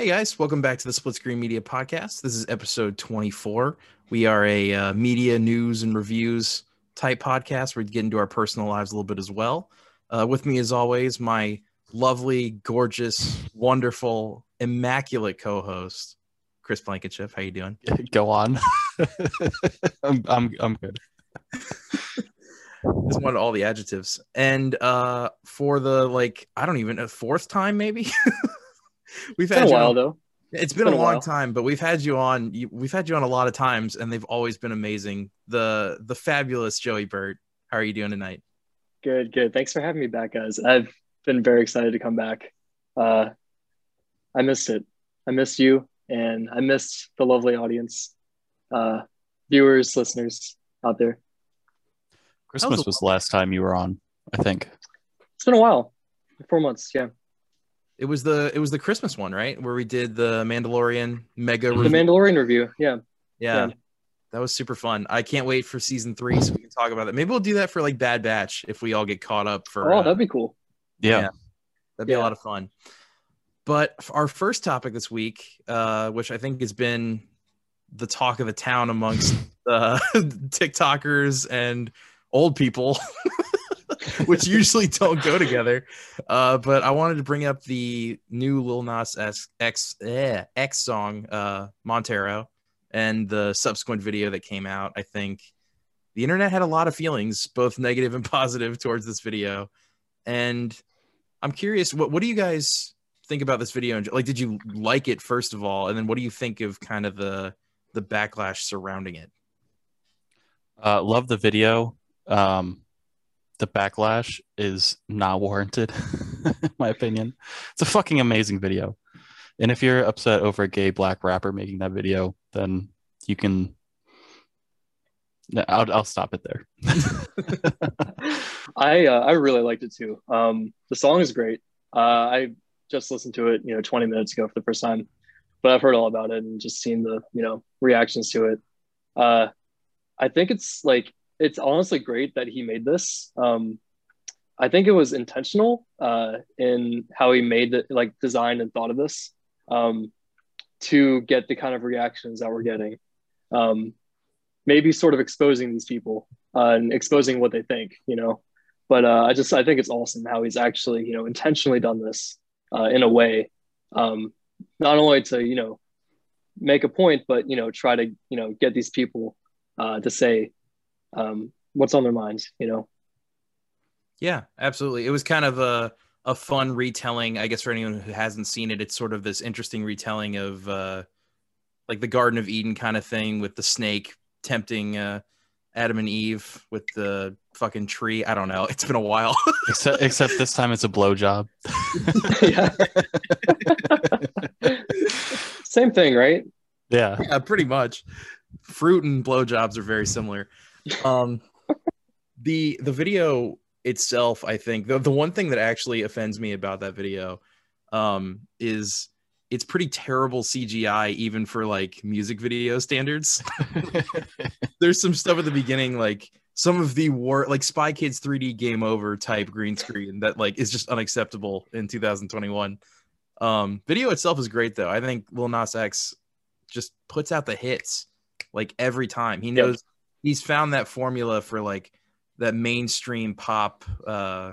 Hey guys, welcome back to the Split Screen Media Podcast. This is episode 24. We are a uh, media news and reviews type podcast. We get into our personal lives a little bit as well. Uh, with me, as always, my lovely, gorgeous, wonderful, immaculate co-host, Chris Blankenship. How you doing? Go on. I'm, I'm I'm good. Just wanted all the adjectives. And uh for the like, I don't even a fourth time maybe. We've It's had been a you while on- though. It's been, been a a long while. time, but we've had you on. You, we've had you on a lot of times, and they've always been amazing. The the fabulous Joey Burt. How are you doing tonight? Good, good. Thanks for having me back, guys. I've been very excited to come back. Uh, I missed it. I missed you, and I missed the lovely audience, uh, viewers, listeners out there. Christmas a- was the last time you were on, I think. It's been a while. Four months, yeah. It was the it was the Christmas one, right? Where we did the Mandalorian mega The review. Mandalorian review, yeah. yeah, yeah. that was super fun. I can't wait for season three so we can talk about that. Maybe we'll do that for like Bad Batch if we all get caught up for. Oh, uh, that'd be cool. Yeah. Yeah. That'd be a lot of fun. But our first topic this week, uh, which I think has been the talk of the town amongst uh, TikTokers and old people, which usually don't go together. Uh, but I wanted to bring up the new Lil Nas X X, eh, X song, uh, Montero, and the subsequent video that came out. I think the internet had a lot of feelings, both negative and positive, towards this video. And I'm curious, what what do you guys think about this video? Like, did you like it first of all, and then what do you think of kind of the the backlash surrounding it? Uh, love the video. Um, the backlash is not warranted, in my opinion. It's a fucking amazing video. And if you're upset over a gay black rapper making that video, then you can. I'll, I'll stop it there. I uh, I really liked it too. Um, the song is great. Uh, I just listened to it, you know, 20 minutes ago for the first time, but I've heard all about it and just seen the you know reactions to it. Uh, I think it's like it's honestly great that he made this. Um, I think it was intentional uh, in how he made it, like designed and thought of this um, to get the kind of reactions that we're getting. Um, maybe sort of exposing these people uh, and exposing what they think, you know. But uh, I just I think it's awesome how he's actually you know intentionally done this uh, in a way, um, not only to you know make a point, but you know try to you know get these people uh, to say um, what's on their minds, you know. Yeah, absolutely. It was kind of a a fun retelling, I guess, for anyone who hasn't seen it. It's sort of this interesting retelling of uh, like the Garden of Eden kind of thing with the snake tempting uh, Adam and Eve with the fucking tree. I don't know. It's been a while. except, except this time it's a blowjob. yeah. Same thing, right? Yeah. yeah, pretty much. Fruit and blowjobs are very similar. Um, the the video itself, I think the the one thing that actually offends me about that video, um, is it's pretty terrible CGI even for like music video standards. There's some stuff at the beginning like some of the war like Spy Kids 3D game over type green screen that like is just unacceptable in 2021. Um, video itself is great though. I think Lil Nas X just puts out the hits like every time. He Yep. knows he's found that formula for like that mainstream pop uh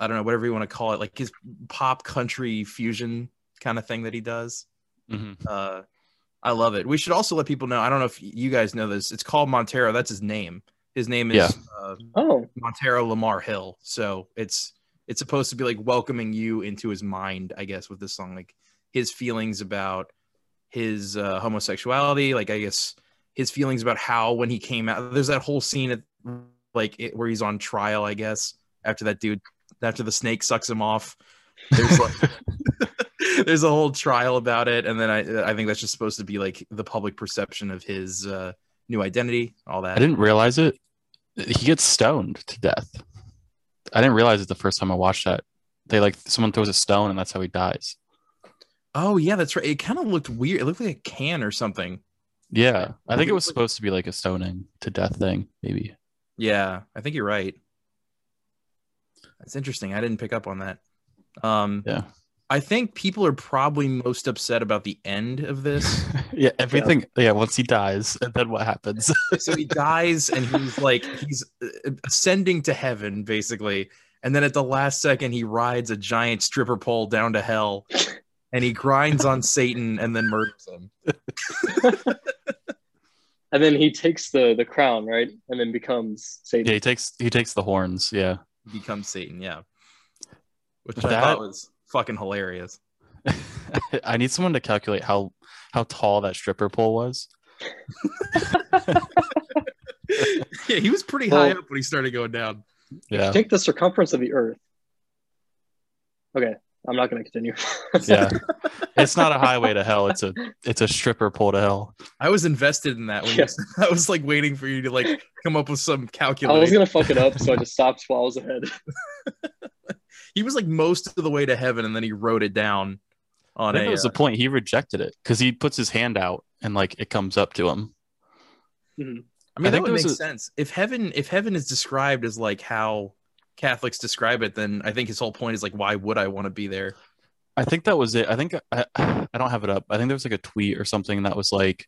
I don't know whatever you want to call it like his pop country fusion kind of thing that he does. Mhm. Uh I love it. We should also let people know. I don't know if you guys know this. It's called Montero. That's his name. His name is Yeah. uh, Oh, Montero Lamar Hill. So it's it's supposed to be like welcoming you into his mind, I guess, with this song, like his feelings about his uh, homosexuality, like I guess his feelings about how when he came out. There's that whole scene at like it, where he's on trial, I guess, after that dude, after the snake sucks him off. There's like there's a whole trial about it, and then I I think that's just supposed to be like the public perception of his uh, new identity, all that. I didn't realize it. He gets stoned to death. I didn't realize it the first time I watched that. They like someone throws a stone and that's how he dies. Oh yeah, that's right. It kind of looked weird. It looked like a can or something. Yeah, I think it was supposed to be like a stoning to death thing, maybe. Yeah, I think you're right. That's interesting. I didn't pick up on that. Um, Yeah. I think people are probably most upset about the end of this. yeah, everything. Yeah. once he dies, and then what happens? so he dies and he's like he's uh, ascending to heaven basically and then at the last second he rides a giant stripper pole down to hell and he grinds on satan and then murders him and then he takes the the crown, right? And then becomes Satan. yeah, he takes he takes the horns. Yeah. he becomes satan yeah which i thought was fucking hilarious I need someone to calculate how how tall that stripper pole was. yeah he was pretty high up when he started going down Yeah. Take the circumference of the Earth. Okay, I'm not going to continue. Yeah. It's not a highway to hell. It's a it's a stripper pole to hell. i was invested in that when Yeah. you, i was like waiting for you to like come up with some calculation. I was going to fuck it up, so I just stopped while I was ahead. he was like most of the way to heaven and then he wrote it down I on think a was uh, the point. He rejected it because he puts his hand out and like it comes up to him. I mean, I that think would there make a- sense. If heaven, if heaven is described as like how Catholics describe it, then I think his whole point is like, why would I want to be there? I think that was it. I think I, I don't have it up. I think there was like a tweet or something that was like,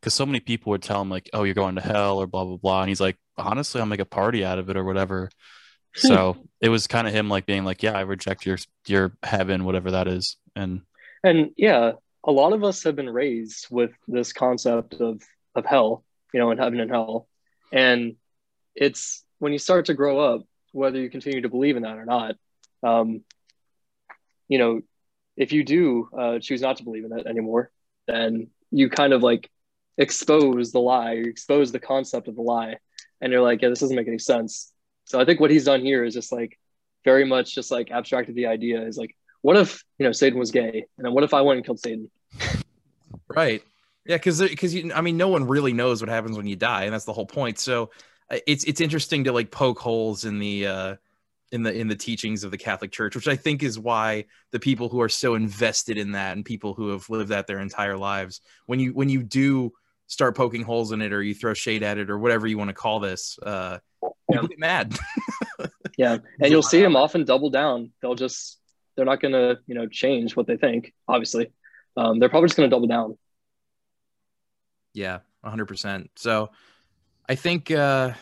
because so many people would tell him like, "Oh, you're going to hell" or blah blah blah, and he's like, "Honestly, I'll make a party out of it or whatever." Hmm. So it was kind of him like being like, "Yeah, I reject your your heaven, whatever that is," and And yeah, a lot of us have been raised with this concept of of hell, you know, and heaven and hell. And it's when you start to grow up, whether you continue to believe in that or not, um, you know, if you do uh, choose not to believe in it anymore, then you kind of like expose the lie, you expose the concept of the lie, and you're like, yeah, this doesn't make any sense. So I think what he's done here is just like very much just like abstracted the idea is like, what if you know Satan was gay, and then what if I went and killed Satan? Right? Yeah, because because I mean, no one really knows what happens when you die, and that's the whole point. So it's it's interesting to like poke holes in the uh, in the in the teachings of the Catholic Church, which I think is why the people who are so invested in that and people who have lived that their entire lives, when you when you do start poking holes in it or you throw shade at it or whatever you want to call this, uh, people get mad. Yeah, and you'll see them often double down. They'll just they're not gonna you know change what they think. Obviously, um, they're probably just gonna double down. Yeah, hundred percent. So I think uh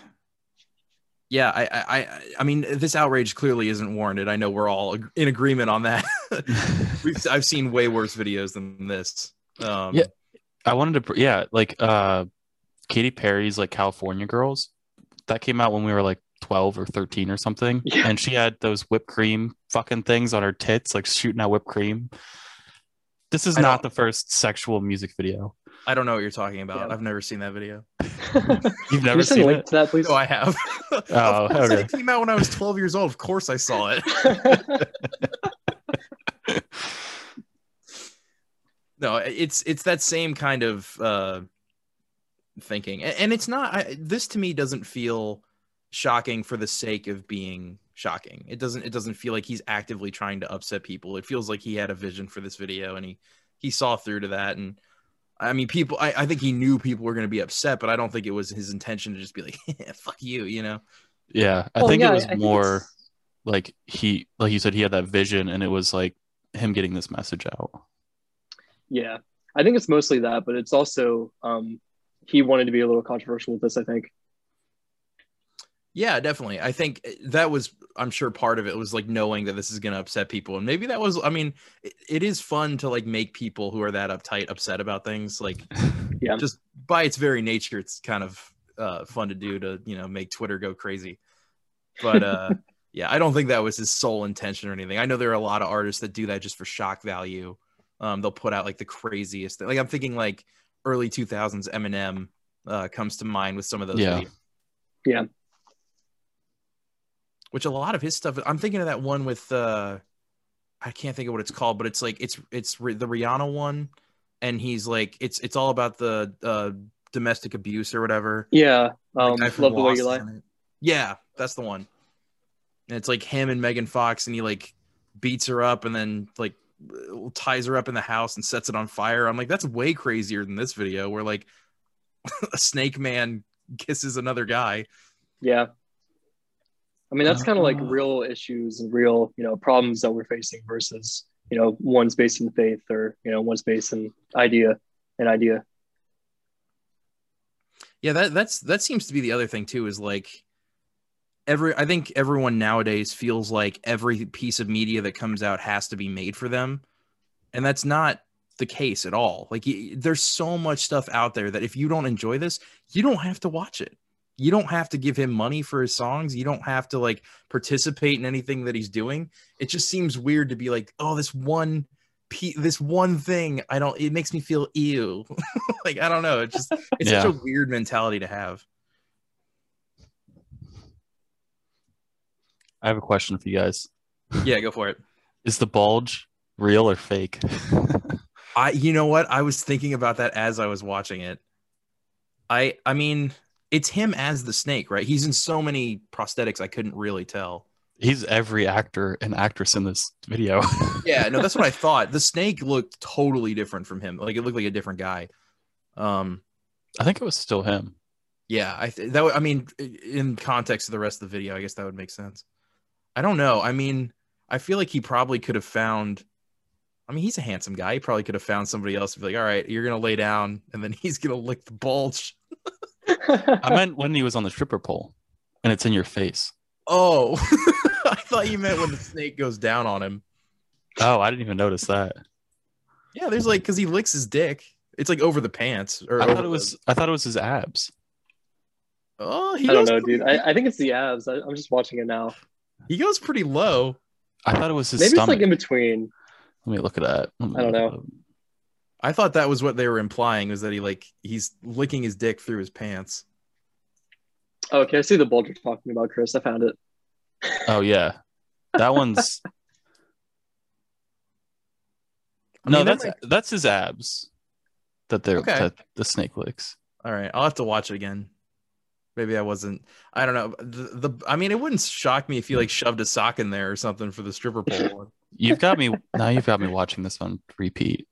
yeah, I, I I I mean this outrage clearly isn't warranted. I know we're all in agreement on that. We've I've seen way worse videos than this. Um Yeah. I wanted to, yeah, like uh, Katy Perry's like California Girls, that came out when we were like 12 or 13 or something, Yeah. and she had those whipped cream fucking things on her tits, like shooting out whipped cream. This is I not don't- the first sexual music video. I don't know what you're talking about. Yeah. I've never seen that video. You've never you seen link it? to that, please? No, I have. Oh, okay. It came out when I was 12 years old. Of course I saw it. no it's it's that same kind of uh thinking and, and it's not I, this to me doesn't feel shocking for the sake of being shocking it doesn't it doesn't feel like he's actively trying to upset people it feels like he had a vision for this video and he he saw through to that and i mean people i, I think he knew people were going to be upset but i don't think it was his intention to just be like fuck you you know Yeah, I Well, think yeah, it was I think more like he, like you said, he had that vision, and it was like him getting this message out. Yeah, I think it's mostly that, but it's also um, he wanted to be a little controversial with this. I think. Yeah, definitely. I think that was, I'm sure part of it was like knowing that this is going to upset people. And maybe that was, I mean, it, it is fun to like make people who are that uptight upset about things. Like, Yeah. just by its very nature, it's kind of uh, fun to do to, you know, make Twitter go crazy. But uh, yeah, I don't think that was his sole intention or anything. I know there are a lot of artists that do that just for shock value. Um, they'll put out like the craziest thing. Like, I'm thinking like early 2000s Eminem uh, comes to mind with some of those. Yeah. videos Yeah. Which a lot of his stuff i'm thinking of that one with uh i can't think of what it's called but it's like it's it's the rihanna one. And he's like it's it's all about the uh domestic abuse or whatever. Yeah, um, guy love the way you lie. yeah that's the one. And it's like him and megan fox and he like beats her up and then like ties her up in the house and sets it on fire. I'm like that's way crazier than this video where like a snake man kisses another guy. Yeah. I mean, that's kind of like Uh. real issues and real, you know, problems that we're facing versus, you know, one's based in faith or, you know, one's based in idea, and idea. Yeah, that that's that seems to be the other thing too. Is like every I think everyone nowadays feels like every piece of media that comes out has to be made for them, and that's not the case at all. Like there's so much stuff out there that if you don't enjoy this, you don't have to watch it. You don't have to give him money for his songs. You don't have to like participate in anything that he's doing. It just seems weird to be like, oh, this one pe- this one thing I don't it makes me feel ew. like I don't know. It just it's Yeah. such a weird mentality to have. I have a question for you guys. Yeah, go for it. Is the bulge real or fake? I you know what? I was thinking about that as I was watching it. I I mean, it's him as the snake, right? He's in so many prosthetics I couldn't really tell. He's every actor and actress in this video. Yeah, no, that's what I thought. The snake looked totally different from him. Like it looked like a different guy. Um I think it was still him. yeah, I th- that would- I mean in context of the rest of the video, I guess that would make sense. I don't know. I mean, I feel like he probably could have found I mean, he's a handsome guy. He probably could have found somebody else to be like, all right, you're gonna lay down, and then he's gonna lick the bulge. I meant when he was on the stripper pole and it's in your face. Oh, I thought you meant when the snake goes down on him. Oh, I didn't even notice that. Yeah, there's like because he licks his dick. It's like over the pants. Or I thought it the- was I thought it was his abs. Oh, he I don't know, pretty- dude. I, I think it's the abs. I, I'm just watching it now. he goes pretty low. I thought it was his Maybe stomach. it's like in between. Let me look at that. I don't know. It up. I thought that was what they were implying was that he like he's licking his dick through his pants. Oh, okay, I see the bulge you're talking about, Chris. I found it. Oh yeah. That one's I No, mean, that that's might- that's his abs. That they're Okay. that the snake licks. all right. I'll have to watch it again. Maybe I wasn't. I don't know. The, the I mean, it wouldn't shock me if you like shoved a sock in there or something for the stripper pole. You've got me now you've got me watching this on repeat.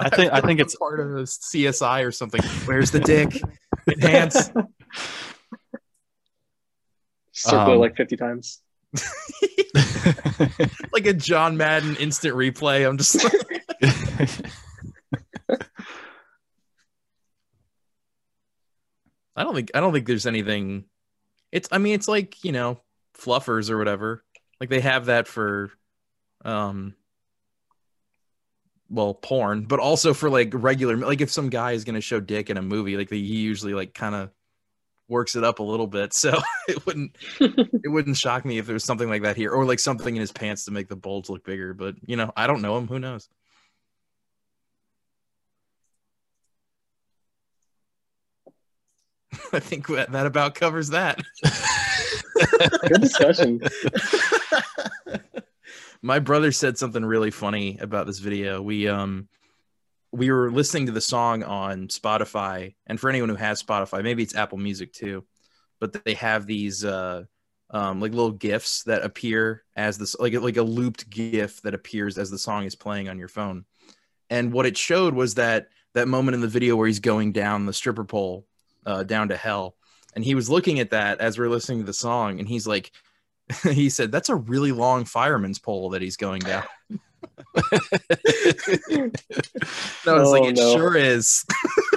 I think I think it's part of a CSI or something. Where's the dick? Enhance. Circle Um, like 50 times. like a John Madden instant replay. I'm just I don't think I don't think there's anything it's I mean it's like, you know, fluffers or whatever. Like they have that for um well, porn, but also for like regular like if some guy is going to show dick in a movie, like he usually like kind of works it up a little bit. So it wouldn't it wouldn't shock me if there was something like that here or like something in his pants to make the bulge look bigger, but you know, I don't know him, who knows. I think that that about covers that. Good discussion. My brother said something really funny about this video. We um we were listening to the song on Spotify, and for anyone who has Spotify, maybe it's Apple Music too, but they have these uh um like little gifs that appear as this like like a looped gif that appears as the song is playing on your phone. And what it showed was that that moment in the video where he's going down the stripper pole uh, down to hell. And he was looking at that as we are listening to the song, and he's like, he said, "That's a really long fireman's pole that he's going down." I was Oh, like, "It no. sure is."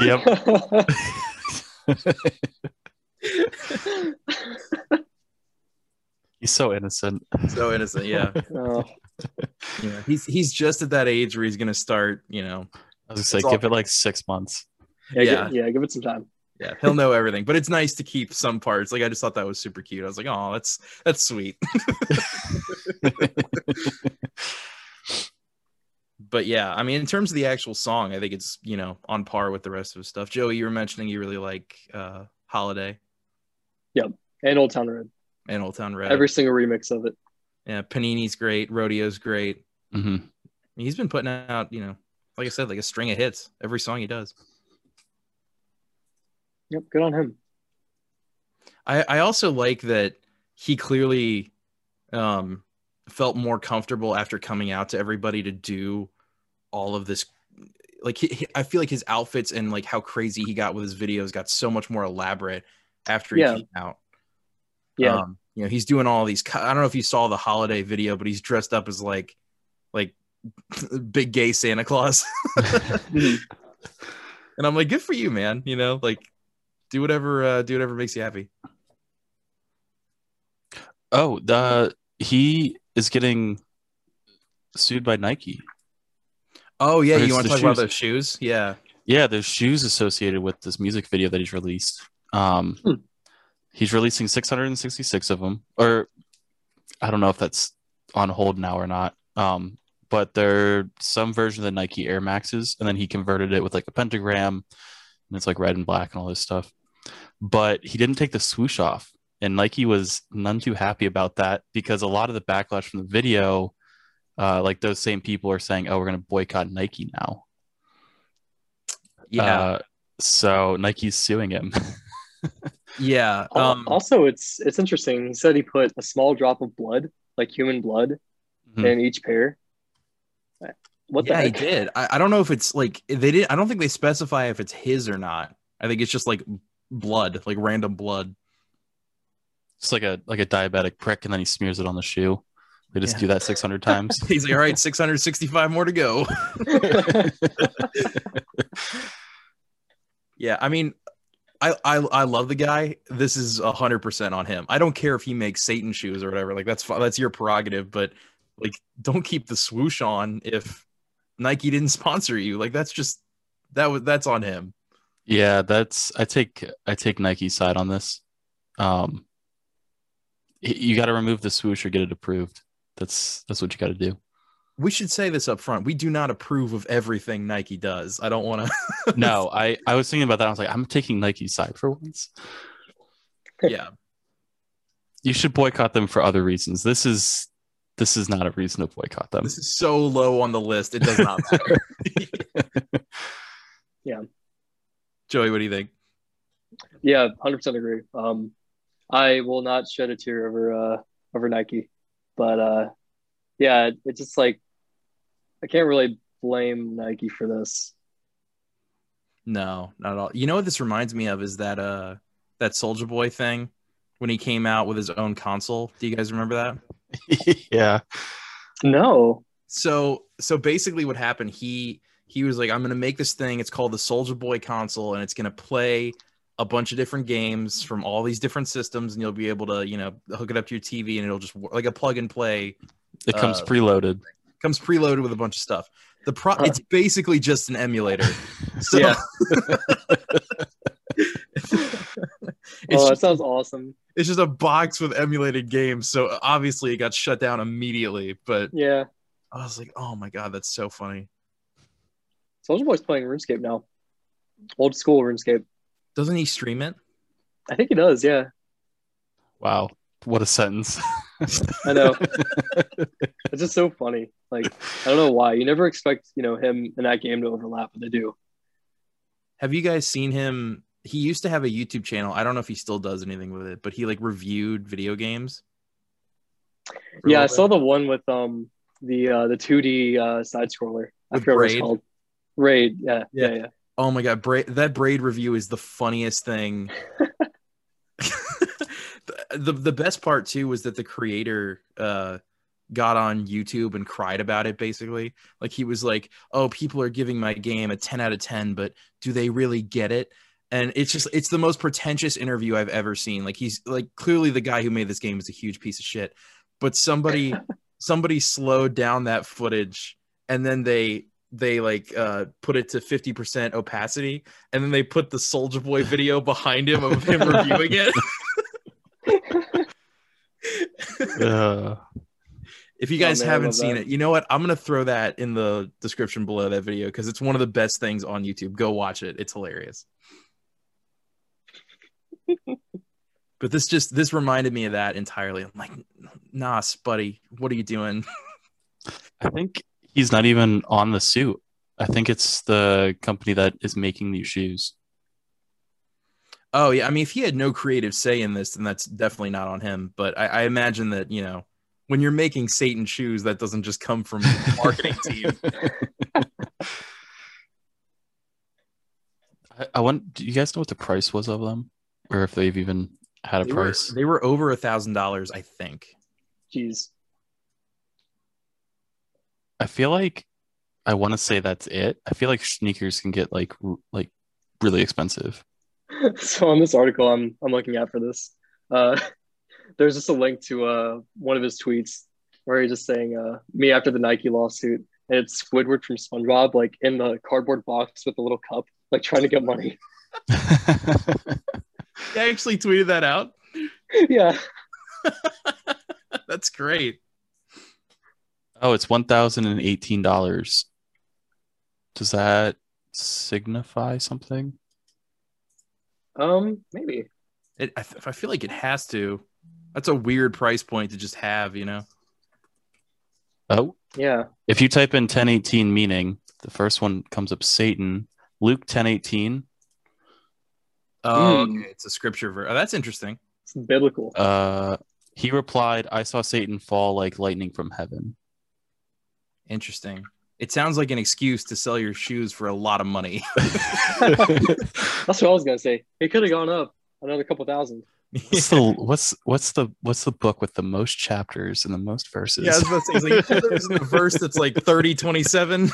yep. He's so innocent. so innocent, yeah, Oh, yeah. He's he's just at that age where he's gonna start, you know, I was gonna say, It's all- give it like six months. yeah, Yeah. Give, yeah, give it some time. Yeah, he'll know everything. But it's nice to keep some parts. Like I just thought that was super cute. I was like, "Oh, that's that's sweet." but yeah, I mean, in terms of the actual song, I think it's you know on par with the rest of his stuff. Joey, you were mentioning you really like uh, "Holiday" Yep, And Old Town Road. and "Old Town Road." Every single remix of it. yeah, Panini's great, Rodeo's great. hmm He's been putting out, you know, like I said, like a string of hits every song he does. Yep, good on him. I, I also like that he clearly um, felt more comfortable after coming out to everybody to do all of this. Like he, he- I feel like his outfits and like how crazy he got with his videos got so much more elaborate after he Yeah. came out. Yeah. Um, you know he's doing all these. I don't know if you saw the holiday video, but he's dressed up as like like big gay Santa Claus, and I'm like, good for you, man. You know, like do whatever uh, do whatever makes you happy. Oh, the he is getting sued by Nike. Oh yeah, you want to talk about shoes. those shoes? Yeah. Yeah, there's shoes associated with this music video that he's released. Um, Hmm. he's releasing 666 of them, or I don't know if that's on hold now or not. Um, but they're some version of the Nike Air Maxes, and then he converted it with like a pentagram, and it's like red and black and all this stuff. But he didn't take the swoosh off, and Nike was none too happy about that because a lot of the backlash from the video, uh, like those same people are saying, "Oh, we're going to boycott Nike now." Yeah. Uh, so Nike's suing him. yeah. Um, also, it's it's interesting. He said he put a small drop of blood, like human blood, Mhm. in each pair. What the yeah, he did. I, I don't know if it's like they did. I don't think they specify if it's his or not. I think it's just like blood, like random blood. It's like a like a diabetic prick, and then he smears it on the shoe. They just Yeah. do that 600 times. He's like, all right, 665 more to go. yeah, I mean, I, I I love the guy. This is hundred percent on him. I don't care if he makes Satan shoes or whatever. Like that's that's your prerogative, but like don't keep the swoosh on if Nike didn't sponsor you. Like that's just that was that's on him. Yeah, that's I take I take Nike's side on this. Um, you got to remove the swoosh or get it approved. That's that's what you got to do. We should say this up front. We do not approve of everything Nike does. I don't want to. No, I I was thinking about that. I was like, I'm taking Nike's side for once. yeah, You should boycott them for other reasons. This is this is not a reason to boycott them. this is so low on the list. It does not matter. Yeah. Joey, what do you think? Yeah, hundred percent agree. Um, I will not shed a tear over uh over Nike, but uh, yeah, it- it's just like I can't really blame Nike for this. No, not at all. You know what this reminds me of is that uh that Soulja Boy thing when he came out with his own console. Do you guys remember that? yeah. No, So so basically what happened, he he was like, I'm gonna make this thing. It's called the Soulja Boy console, and it's gonna play a bunch of different games from all these different systems, and you'll be able to, you know, hook it up to your TV, and it'll just work like a plug and play. It comes Uh, preloaded. Comes preloaded with a bunch of stuff. The pro, Huh. it's basically just an emulator. So, Yeah. it's, oh, that just, sounds awesome. it's just a box with emulated games. So obviously it got shut down immediately. But Yeah, I was like, oh my god, that's so funny. Soulja Boy's playing RuneScape now, old school RuneScape. Doesn't he stream it? I think he does. Yeah, Wow. What a sentence. I know. it's just so funny. Like I don't know why you never expect you know him and that game to overlap, but they do. Have you guys seen him? He used to have a YouTube channel. I don't know if he still does anything with it, but he like reviewed video games. Yeah, I saw the one with um the uh the 2D uh side scroller. I With forget what it's called. Braid. Yeah, Yeah. yeah, yeah. Oh my god, Braid, that Braid review is the funniest thing. the the best part too was that the creator uh got on YouTube and cried about it basically. Like he was like, "Oh, people are giving my game a 10 out of 10, but do they really get it?" And it's just it's the most pretentious interview I've ever seen. Like he's like clearly the guy who made this game is a huge piece of shit. But somebody somebody slowed down that footage and then they they like uh put it to 50% opacity and then they put the Soulja Boy video behind him of him reviewing it. Uh, if you guys Oh, man, haven't seen that. it you know what? I'm gonna throw that in the description below that video because it's one of the best things on youtube. Go watch it. It's hilarious. But this just this reminded me of that entirely. I'm like nah buddy what are you doing? I think he's not even on the suit. I think it's the company that is making these shoes. Oh yeah, I mean, if he had no creative say in this, then that's definitely not on him. But I, I imagine that you know, when you're making Satan shoes, that doesn't just come from the marketing team. I, I want. Do you guys know what the price was of them, or if they've even had a They were, price. they were over a thousand dollars, I think. Jeez. I feel like I want to say that's it. I feel like sneakers can get like r- like really expensive. so on this article I'm I'm looking at for this, uh, there's just a link to uh one of his tweets where he's just saying uh me after the Nike lawsuit, and it's Squidward from SpongeBob like in the cardboard box with a little cup, like trying to get money. I actually tweeted that out. yeah, That's great. Oh, it's one thousand and eighteen dollars. Does that signify something? um, maybe. It, I, f- I feel like it has to. That's a weird price point to just have, you know. Oh, Yeah, if you type in ten eighteen meaning, the first one comes up Satan. Luke ten eighteen. Oh, Hmm. okay. It's a scripture verse. Oh, that's interesting. it's biblical. Uh, he replied, "I saw Satan fall like lightning from heaven." Interesting. It sounds like an excuse to sell your shoes for a lot of money. That's what I was gonna say. It could have gone up another couple thousand. what's the what's what's the what's the book with the most chapters and the most verses? Yeah, I was about to say, like, there's a verse that's like 30, 27.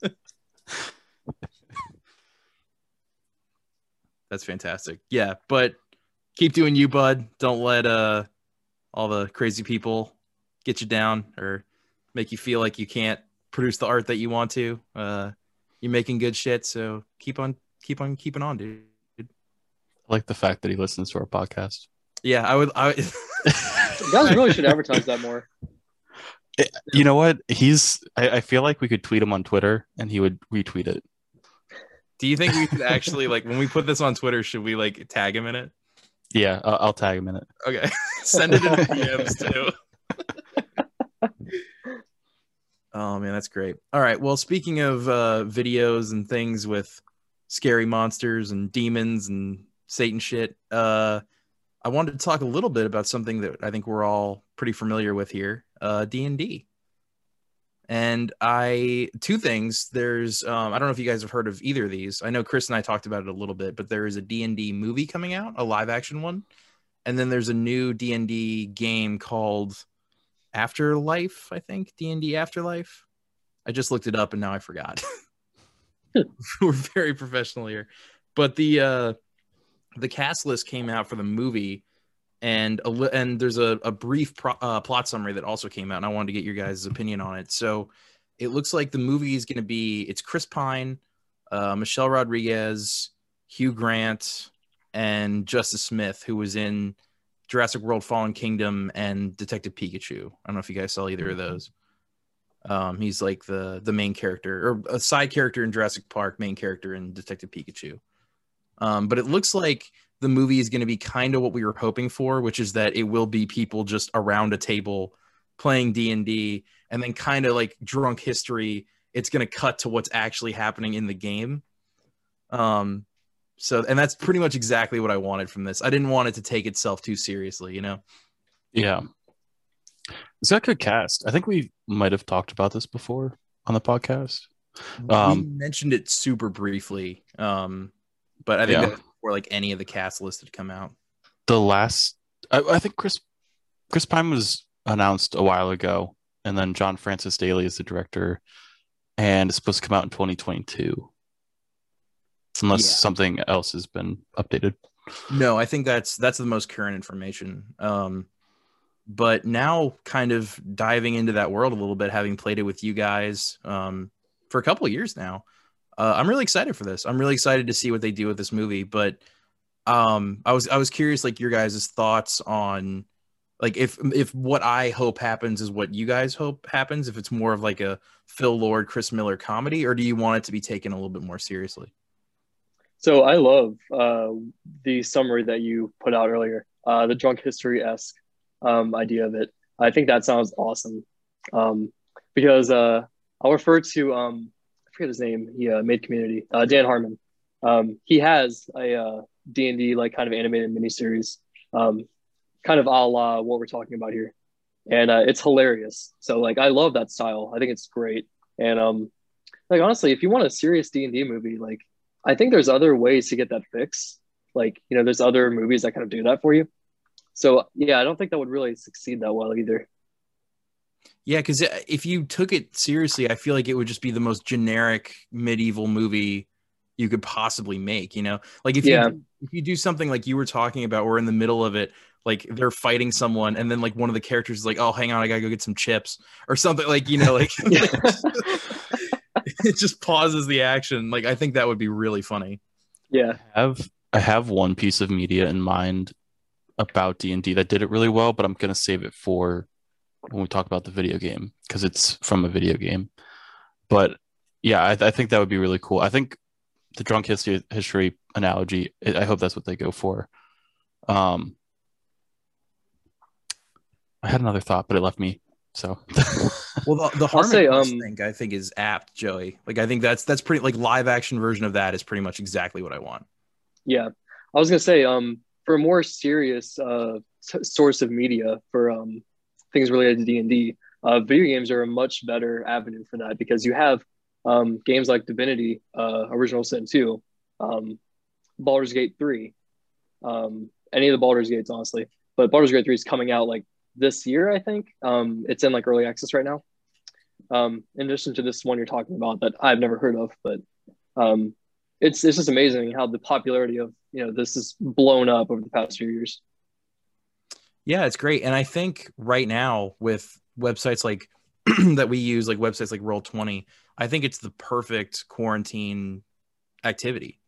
that's fantastic. Yeah, but keep doing you, bud. Don't let uh all the crazy people get you down or make you feel like you can't produce the art that you want to. Uh you're making good shit, so keep on keep on keeping on, dude. I like the fact that he listens to our podcast. Yeah, I would I You guys really should advertise that more. You know what? He's. I, I feel like we could tweet him on Twitter, and he would retweet it. Do you think we should actually like when we put this on Twitter, should we like tag him in it? Yeah, I'll, I'll tag him in it. Okay. Send it in DMs too. Oh man, that's great. All right. Well, speaking of uh videos and things with scary monsters and demons and Satan shit, uh I wanted to talk a little bit about something that I think we're all pretty familiar with here, uh D&D. And I two things. There's um, I don't know if you guys have heard of either of these. I know Chris and I talked about it a little bit, but there is a D&D movie coming out, a live action one. And then there's a new D&D game called Afterlife, I think, D&D Afterlife. I just looked it up and now I forgot. We're very professional here. But the uh the cast list came out for the movie and a li- and there's a, a brief pro- uh, plot summary that also came out and i wanted to get your guys' opinion on it so it looks like the movie is going to be it's chris pine uh, michelle rodriguez hugh grant and justice smith who was in jurassic world fallen kingdom and detective pikachu i don't know if you guys saw either of those um, he's like the the main character or a side character in jurassic park main character in detective pikachu um, but it looks like the movie is going to be kind of what we were hoping for, which is that it will be people just around a table playing D and D, and then kind of like drunk history. It's going to cut to what's actually happening in the game. Um, so and that's pretty much exactly what I wanted from this. I didn't want it to take itself too seriously, you know. Yeah, it's got good cast. I think we might have talked about this before on the podcast. we Um, mentioned it super briefly, um, but I think Yeah. before like any of the cast list had come out. The last, I, I think Chris Chris Pine was announced a while ago, and then John Francis Daly is the director, and it's supposed to come out in 2022, unless Yeah. something else has been updated. No, I think that's that's the most current information. Um, but now, kind of diving into that world a little bit, having played it with you guys um, for a couple of years now, uh, I'm really excited for this. I'm really excited to see what they do with this movie. But um, I was I was curious, like your guys' thoughts on like if if what I hope happens is what you guys hope happens. If it's more of like a Phil Lord, Chris Miller comedy, or do you want it to be taken a little bit more seriously? So I love uh, the summary that you put out earlier, uh, the drunk history esque um, idea of it. I think that sounds awesome um, because uh, I'll refer to um, I forget his name. He uh, made Community. Uh, Dan Harmon. Um, he has a uh, D and D like kind of animated miniseries, um, kind of a la what we're talking about here, and it's hilarious. So like I love that style. I think it's great. And um, like honestly, if you want a serious D and D movie, like I think there's other ways to get that fix. Like, you know, there's other movies that kind of do that for you. So yeah, I don't think that would really succeed that well either. Yeah, because uh, if you took it seriously, I feel like it would just be the most generic medieval movie you could possibly make. You know, like if Yeah. you if you do something like you were talking about, we're in the middle of it, like they're fighting someone, and then like one of the characters is like, "Oh, hang on, I gotta go get some chips" or something. Like you know, like it just pauses the action. Like I think that would be really funny. yeah. I have I have one piece of media in mind about D and D that did it really well, but I'm gonna save it for when we talk about the video game because it's from a video game. But yeah, I, I think that would be really cool. I think the drunk history history analogy. I I hope that's what they go for. Um, I had another thought, but it left me. So Well, the, the I'll say, um, thing I think is apt, Joey. Like I think that's that's pretty like live action version of that is pretty much exactly what I want. Yeah, I was gonna say, um, for a more serious uh, s- source of media for um, things related to D and D, uh, video games are a much better avenue for that because you have um, games like Divinity, uh, Original Sin Two, um, Baldur's Gate Three, um, any of the Baldur's Gates, honestly. But Baldur's Gate Three is coming out like this year, I think. Um, it's in like early access right now. Um, in addition to this one you're talking about that I've never heard of, but um, it's it's just amazing how the popularity of you know this has blown up over the past few years. Yeah, it's great. And I think right now with websites like that we use, like websites like Roll20, I think it's the perfect quarantine activity.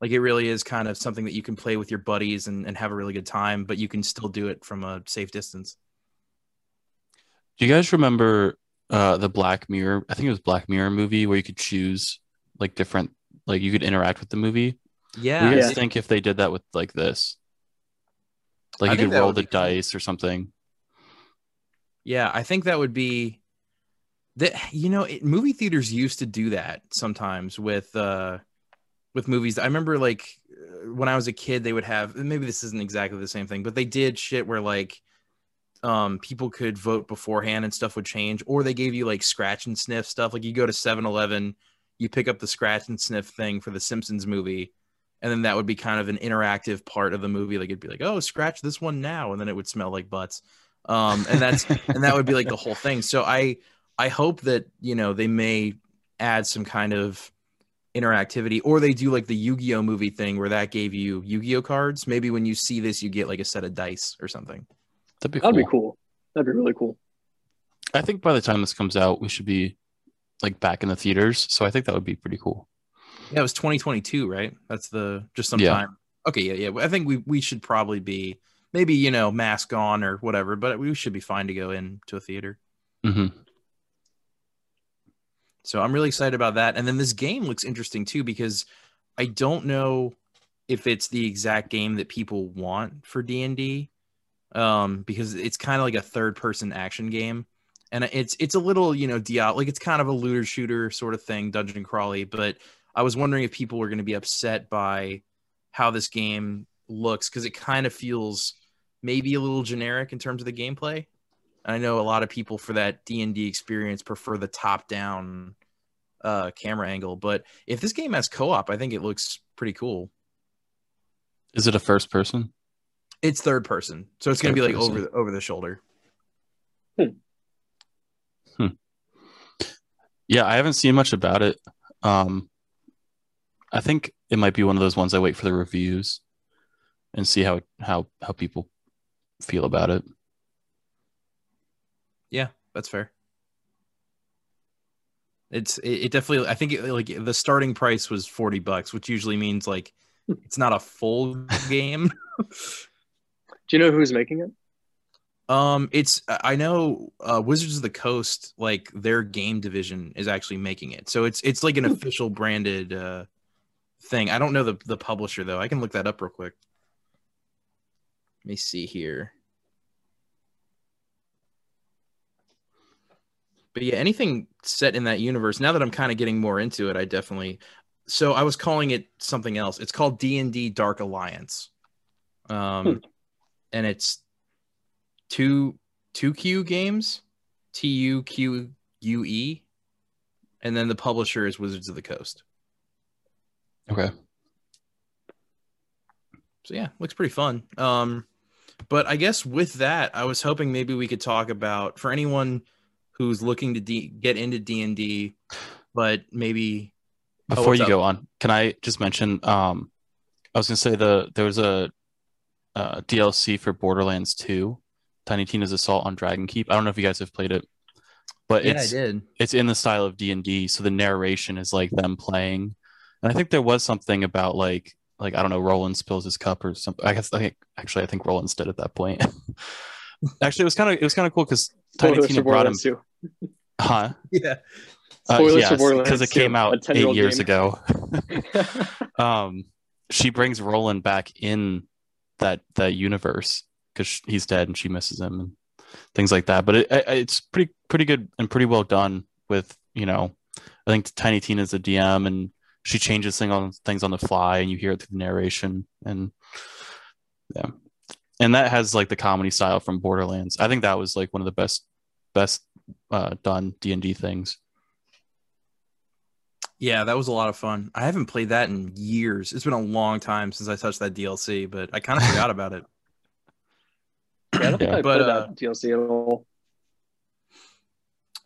Like it really is kind of something that you can play with your buddies and, and have a really good time, but you can still do it from a safe distance. Do you guys remember uh the Black Mirror? I think it was Black Mirror movie where you could choose like different like you could interact with the movie. Yeah. What do you guys Yeah. think if they did that with like this? Like I you could roll the be cool. dice or something. Yeah, I think that would be that you know, it, movie theaters used to do that sometimes with uh with movies. I remember like uh, when I was a kid they would have maybe this isn't exactly the same thing, but they did shit where like um people could vote beforehand and stuff would change or they gave you like scratch and sniff stuff like you go to 7-Eleven, you pick up the scratch and sniff thing for the Simpsons movie and then that would be kind of an interactive part of the movie like it'd be like, "Oh, scratch this one now." And then it would smell like butts. Um and that's and that would be like the whole thing. So I I hope that you know they may add some kind of interactivity, or they do like the Yu-Gi-Oh movie thing where that gave you Yu-Gi-Oh cards. Maybe when you see this, you get like a set of dice or something. That'd be cool. That'd be cool. That'd be really cool. I think by the time this comes out, we should be like back in the theaters. So I think that would be pretty cool. Yeah, it was 2022, right? That's the just some Yeah. time. Okay, yeah, yeah. I think we we should probably be maybe you know mask on or whatever, but we should be fine to go into a theater. hmm So I'm really excited about that. And then this game looks interesting too because I don't know if it's the exact game that people want for D&D um because it's kind of like a third person action game and it's it's a little, you know, Diablo like it's kind of a looter shooter sort of thing, dungeon crawly, but I was wondering if people were going to be upset by how this game looks cuz it kind of feels maybe a little generic in terms of the gameplay. I know a lot of people for that D and D experience prefer the top down uh, camera angle, but if this game has co op, I think it looks pretty cool. Is it a first person? It's third person, so it's going to be like person. over the, over the shoulder. Hmm. Hmm. Yeah, I haven't seen much about it. Um, I think it might be one of those ones I wait for the reviews and see how how how people feel about it. Yeah, that's fair. It's it, it definitely. I think it, like the starting price was forty bucks, which usually means like hmm. it's not a full game. Do you know who's making it? Um, it's I know uh, Wizards of the Coast, like their game division, is actually making it. So it's it's like an official branded uh, thing. I don't know the the publisher though. I can look that up real quick. Let me see here. But yeah, anything set in that universe. Now that I'm kind of getting more into it, I definitely. So I was calling it something else. It's called D and D Dark Alliance, um, and it's two two Q games, T U Q U E, and then the publisher is Wizards of the Coast. Okay. So yeah, looks pretty fun. Um, but I guess with that, I was hoping maybe we could talk about for anyone who's looking to D- get into D and D, but maybe Before what's you up? go on, can I just mention? Um, I was gonna say the there was a uh, DLC for Borderlands 2, Tiny Tina's Assault on Dragon Keep. I don't know if you guys have played it, but yeah, it's I did. it's in the style of D and D, so the narration is like them playing. And I think there was something about like like I don't know, Roland spills his cup or something. I guess I think actually I think Roland's dead at that point. actually, it was kind of it was kind of cool because Tiny Spoilers Tina brought him, Borderlands 2. huh? Yeah, Uh, Spoilers for yes, Borderlands because it came out eight 10-year-old years game. ago. um, she brings Roland back in that that universe because he's dead and she misses him and things like that. But it, it, it's pretty pretty good and pretty well done. With you know, I think Tiny Tina's a DM and she changes thing on things on the fly and you hear it through the narration and yeah, and that has like the comedy style from Borderlands. I think that was like one of the best best uh, done D and D things. Yeah, that was a lot of fun. I haven't played that in years. It's been a long time since I touched that DLC, but I kind of forgot about it. Yeah, I don't think Yeah. I But, played uh, that DLC at all.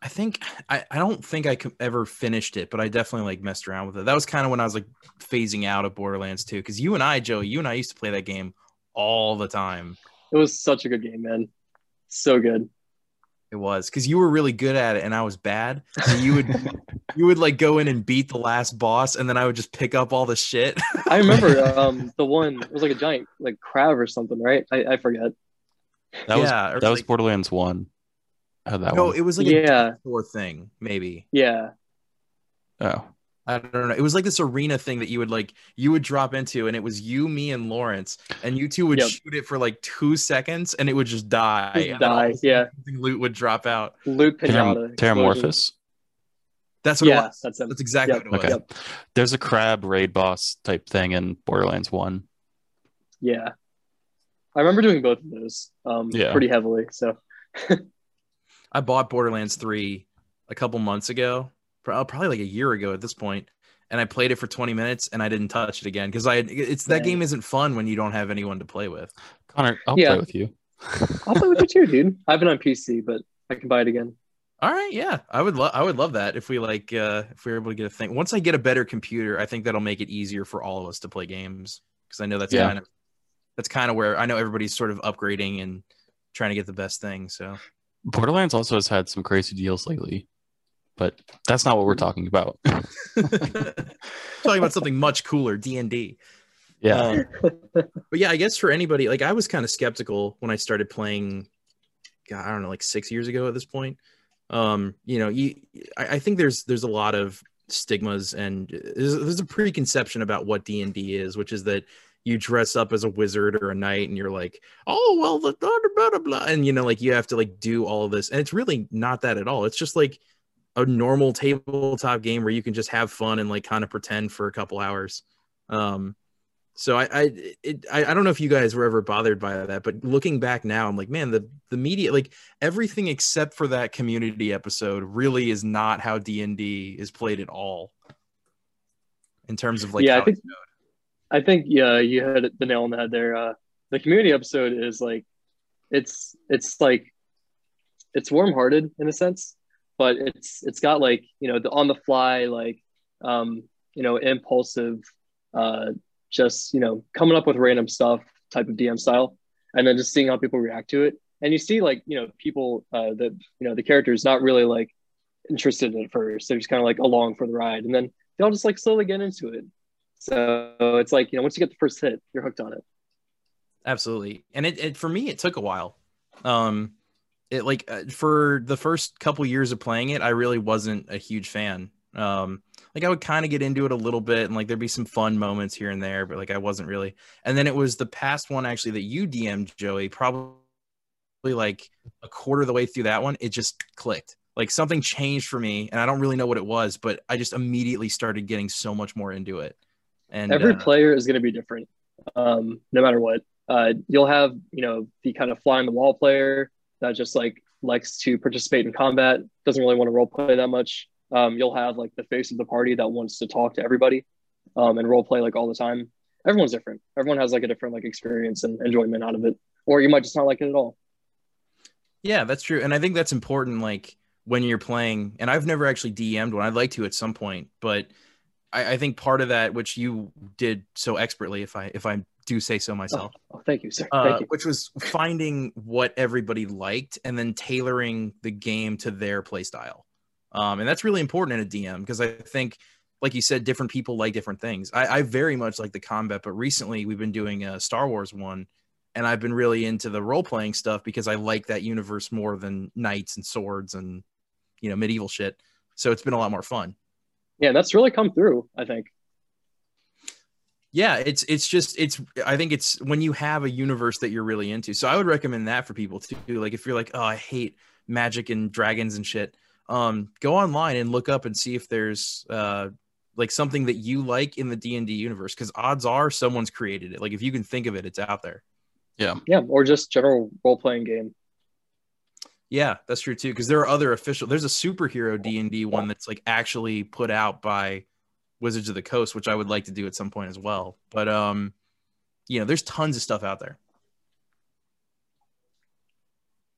I think I, I don't think I could ever finished it, but I definitely like messed around with it. That was kind of when I was like phasing out of Borderlands 2 because you and I, Joe, you and I used to play that game all the time. It was such a good game, man. So good. It was because you were really good at it and I was bad. So you would you would like go in and beat the last boss, and then I would just pick up all the shit. I remember um the one it was like a giant like crab or something, right? I, I forget. That was yeah, or that was like- Borderlands one. I had that no, one. it was like Yeah. a or thing, maybe. Yeah. oh, I don't know. It was like this arena thing that you would like you would drop into, and it was you, me, and Lawrence, and you two would Yep. shoot it for like two seconds, and it would just die. Just and then all of die, yeah. Loot would drop out. Loot Terram- pinata. Terramorphous. That's what it Yeah, was. that's. That's exactly Yep. what it was. Okay. There's a crab raid boss type thing in Borderlands one. Yeah. I remember doing both of those um Yeah. pretty heavily. So I bought Borderlands 3 a couple months ago, pro- probably like a year ago at this point, and I played it for 20 minutes and I didn't touch it again because I it's that Man. game isn't fun when you don't have anyone to play with. Connor, I'll Yeah. play with you. I'll play with you too, dude. I have it on PC, but I can buy it again. All right, yeah, I would love I would love that if we like uh if we are able to get a thing. Once I get a better computer, I think that'll make it easier for all of us to play games because I know that's Yeah. kind of that's kind of where I know everybody's sort of upgrading and trying to get the best thing. So Borderlands also has had some crazy deals lately, but that's not what we're talking about. talking about something much cooler, D and D. yeah, Um, but yeah, I guess for anybody, like I was kind of skeptical when I started playing. God, I don't know, like six years ago at this point. Um, you know, you, I, I think there's there's a lot of stigmas and there's, there's a preconception about what D and D is, which is that you dress up as a wizard or a knight and you're like, oh well, the blah, blah, blah, blah, and you know, like you have to like do all of this, and it's really not that at all. It's just like a normal tabletop game where you can just have fun and like kind of pretend for a couple hours. Um, so I I, it, I I don't know if you guys were ever bothered by that, but looking back now, I'm like, man, the the media, like everything except for that community episode, really is not how D and D is played at all. In terms of like, Yeah, I think- I think yeah, you had the nail on the head there. Uh, the community episode is like, it's it's like, it's warm-hearted in a sense, but it's it's got like you know the on the fly like, um, you know impulsive, uh, just you know coming up with random stuff type of DM style, and then just seeing how people react to it, and you see like you know people uh, that you know the character is not really like interested in it first, they're just kind of like along for the ride, and then they'll just like slowly get into it. So it's like, you know, once you get the first hit, you're hooked on it. absolutely and it, it for me it took a while um it like uh, for the first couple years of playing it i really wasn't a huge fan. Um like i would kind of get into it a little bit and like there'd be some fun moments here and there but like i wasn't really. And then it was the past one actually that you dm'd joey probably like a quarter of the way through that one it just clicked. Like something changed for me and i don't really know what it was but i just immediately started getting so much more into it. And Every uh, player is going to be different, um, no matter what. Uh, you'll have, you know, the kind of fly on the wall player that just like likes to participate in combat, doesn't really want to role play that much. Um, you'll have like the face of the party that wants to talk to everybody um, and role play like all the time. everyone's different. Everyone has like a different like experience and enjoyment out of it, or you might just not like it at all. Yeah, that's true, and I think that's important. Like when you're playing, and I've never actually DM'd one. I'd like to at some point, but I, I think part of that, which you did so expertly, if I if I do say so myself, Oh, oh, thank you, sir. uh, Thank you. which was finding what everybody liked and then tailoring the game to their play style. Um, and that's really important in a DM because I think, like you said, different people like different things. I, I very much like the combat, but recently we've been doing a Star Wars one, and I've been really into the role playing stuff because I like that universe more than knights and swords and you know medieval shit. So it's been a lot more fun. Yeah, that's really come through. I think. Yeah it's it's just it's i think it's when you have a universe that you're really into so i would recommend that for people too like if you're like oh i hate magic and dragons and shit um go online and look up and see if there's uh like something that you like in the d&d universe because odds are someone's created it like if you can think of it it's out there Yeah, Yeah. or just general role playing game. yeah that's true too because there are other official there's a superhero d&d one that's like actually put out by wizards of the coast which i would like to do at some point as well but um you know there's tons of stuff out there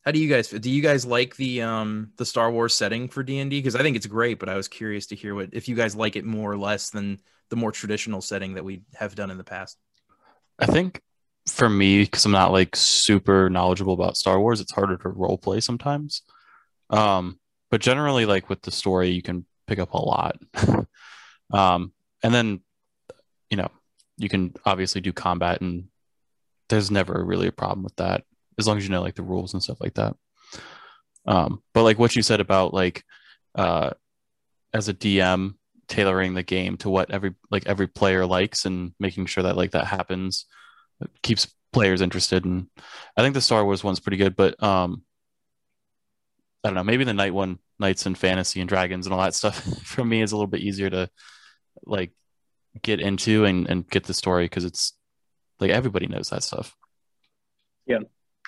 how do you guys do you guys like the um the star wars setting for d&d because i think it's great but i was curious to hear what if you guys like it more or less than the more traditional setting that we have done in the past I think for me, because I'm not like super knowledgeable about Star Wars, it's harder to role play sometimes. Um, but generally, like with the story, you can pick up a lot. um, and then, you know, you can obviously do combat, and there's never really a problem with that as long as you know like the rules and stuff like that. Um, but like what you said about like uh, as a DM tailoring the game to what every like every player likes and making sure that like that happens it keeps players interested and i think the star wars one's pretty good but um i don't know maybe the night one knights and fantasy and dragons and all that stuff for me is a little bit easier to like get into and, and get the story because it's like everybody knows that stuff Yeah.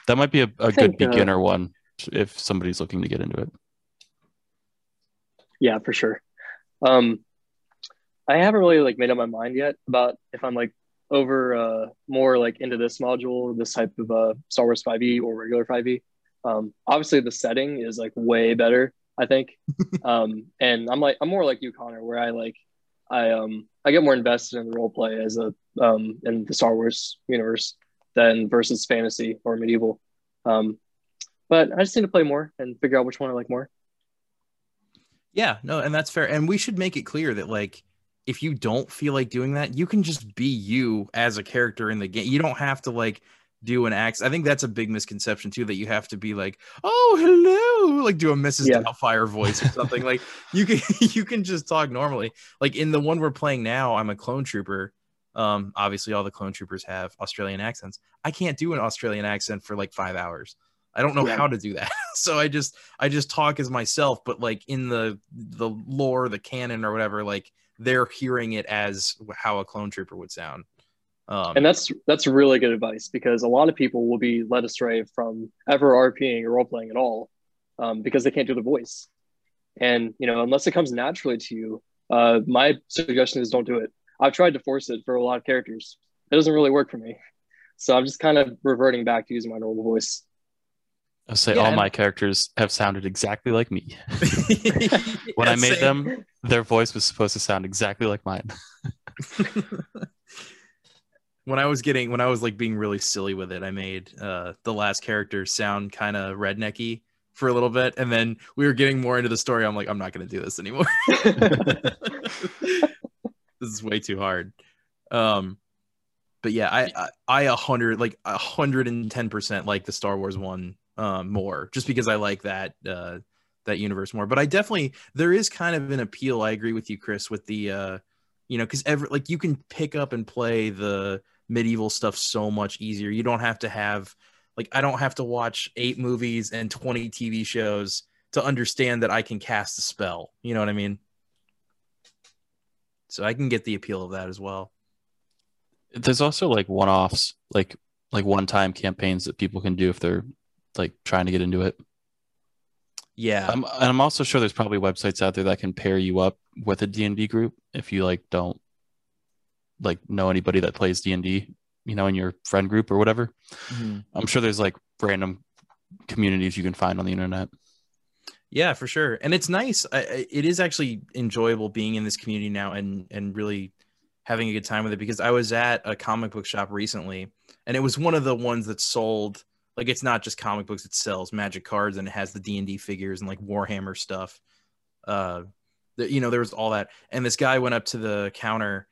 that might be a, a good think, uh, beginner one if somebody's looking to get into it Yeah, for sure. Um, I haven't really like made up my mind yet about if I'm like over uh more like into this module, this type of uh Star Wars 5e or regular 5e. Um, obviously the setting is like way better, I think. um, and I'm like I'm more like you, Connor, where I like I um I get more invested in the role play as a um in the Star Wars universe than versus fantasy or medieval. Um, but I just need to play more and figure out which one I like more. Yeah, no, and that's fair. And we should make it clear that like if you don't feel like doing that, you can just be you as a character in the game. You don't have to like do an act. I think that's a big misconception too that you have to be like, "Oh, hello," like do a Mrs. Yeah. Doubtfire voice or something. like you can you can just talk normally. Like in the one we're playing now, I'm a clone trooper. Um obviously all the clone troopers have Australian accents. I can't do an Australian accent for like 5 hours. I don't know Yeah. how to do that. so I just I just talk as myself, but like in the the lore, the canon or whatever, like they're hearing it as how a clone trooper would sound. Um, and that's that's really good advice because a lot of people will be led astray from ever RPing or role playing at all um, because they can't do the voice. And you know, unless it comes naturally to you, uh, my suggestion is don't do it. I've tried to force it for a lot of characters. It doesn't really work for me. So I'm just kind of reverting back to using my normal voice. i'll say Yeah, all and- my characters have sounded exactly like me when i made same. them their voice was supposed to sound exactly like mine when I was getting when I was like being really silly with it, I made uh the last character sound kind of rednecky for a little bit, and then we were getting more into the story. I'm like, I'm not gonna do this anymore. this is way too hard. Um, but yeah, I I a hundred like a hundred and ten percent like the Star Wars one um more, just because I like that uh that universe more. But I definitely there is kind of an appeal. I agree with you, Chris, with the uh you know, because every like you can pick up and play the medieval stuff so much easier. You don't have to have like I don't have to watch eight movies and 20 TV shows to understand that I can cast a spell. You know what I mean? So I can get the appeal of that as well. there's also like one-offs like like one-time campaigns that people can do if they're like trying to get into it Yeah. I'm, and i'm also sure there's probably websites out there that can pair you up with a d&d group if you like don't like know anybody that plays D and D, you know, in your friend group or whatever. Mhm. I'm sure there's like random communities you can find on the internet. Yeah, for sure. And it's nice. I, it is actually enjoyable being in this community now and and really having a good time with it because I was at a comic book shop recently and it was one of the ones that sold like it's not just comic books it sells magic cards and it has the D&D figures and like Warhammer stuff. Uh you know there was all that and this guy went up to the counter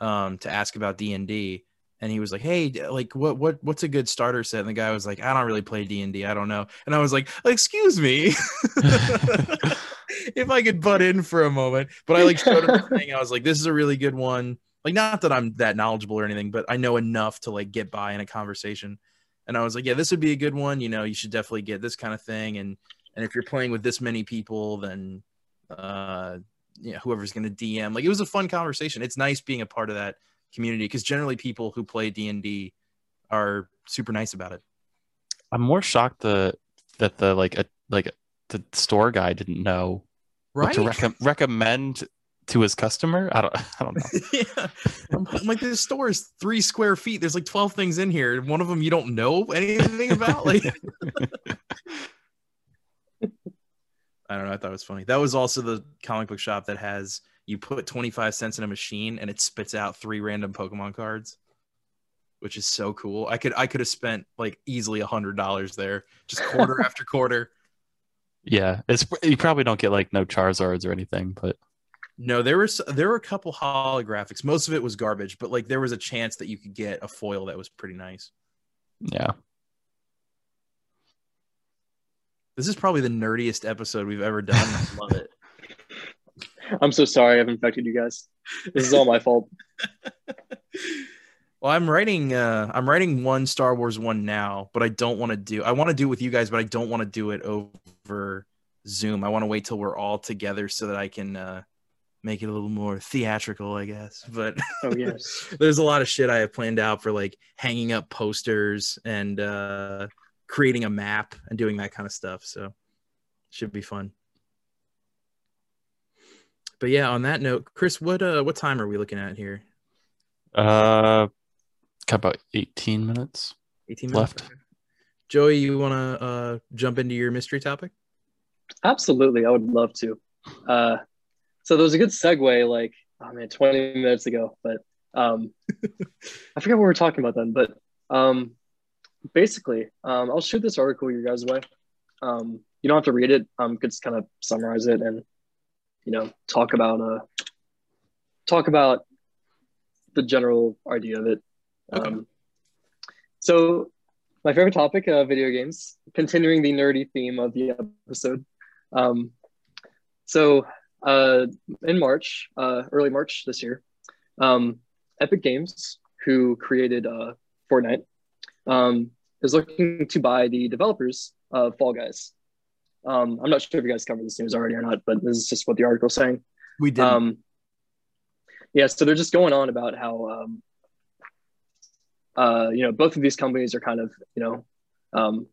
um to ask about D&D and he was like, "Hey, like what what what's a good starter set?" And the guy was like, "I don't really play D&D. I don't know." And I was like, "Excuse me." if I could butt in for a moment. But I like showed him the thing. I was like, this is a really good one. Like, not that I'm that knowledgeable or anything, but I know enough to like get by in a conversation. And I was like, yeah, this would be a good one. You know, you should definitely get this kind of thing. And and if you're playing with this many people, then uh you know, whoever's gonna DM. Like it was a fun conversation. It's nice being a part of that community because generally people who play D and D are super nice about it. I'm more shocked the that the like a like the store guy didn't know what to recom recommend to his customer. I don't I don't know. yeah. I'm, I'm like, this store is three square feet. There's like 12 things in here. One of them you don't know anything about. Like, I don't know. I thought it was funny. That was also the comic book shop that has you put 25 cents in a machine and it spits out three random Pokemon cards, which is so cool. I could I could have spent like easily a hundred dollars there, just quarter after quarter. Yeah, it's you probably don't get like no Charizards or anything, but No, there was there were a couple holographics. Most of it was garbage, but like there was a chance that you could get a foil that was pretty nice. yeah. This is probably the nerdiest episode we've ever done. I love it. I'm so sorry I've infected you guys. This is all my fault. Well, I'm writing uh I'm writing one Star Wars one now, but I don't want to do I want to do it with you guys, but I don't want to do it over Zoom. I want to wait till we're all together so that I can uh make it a little more theatrical, I guess. But Oh yes. there's a lot of shit I have planned out for like hanging up posters and uh creating a map and doing that kind of stuff. So should be fun. But yeah, on that note, Chris, what uh what time are we looking at here? Uh, got about 18 minutes. 18 minutes Left. Okay. Joey, you want to uh jump into your mystery topic? Absolutely, I would love to. Uh, so there was a good segue, like oh man, 20 minutes ago, but um, I forget what we were talking about then. But um, basically, um, I'll shoot this article your guys' way. Um, you don't have to read it. Um, could just kind of summarize it and you know talk about uh talk about the general idea of it. Okay. Um, so my favorite topic, uh, video games, continuing the nerdy theme of the episode. Um, so uh, in March, uh, early March this year, um, Epic Games, who created uh, Fortnite, um, is looking to buy the developers of Fall Guys. Um, I'm not sure if you guys covered this news already or not, but this is just what the article's saying. We did. Um, yeah, so they're just going on about how, um, uh, you know, both of these companies are kind of, you know, um,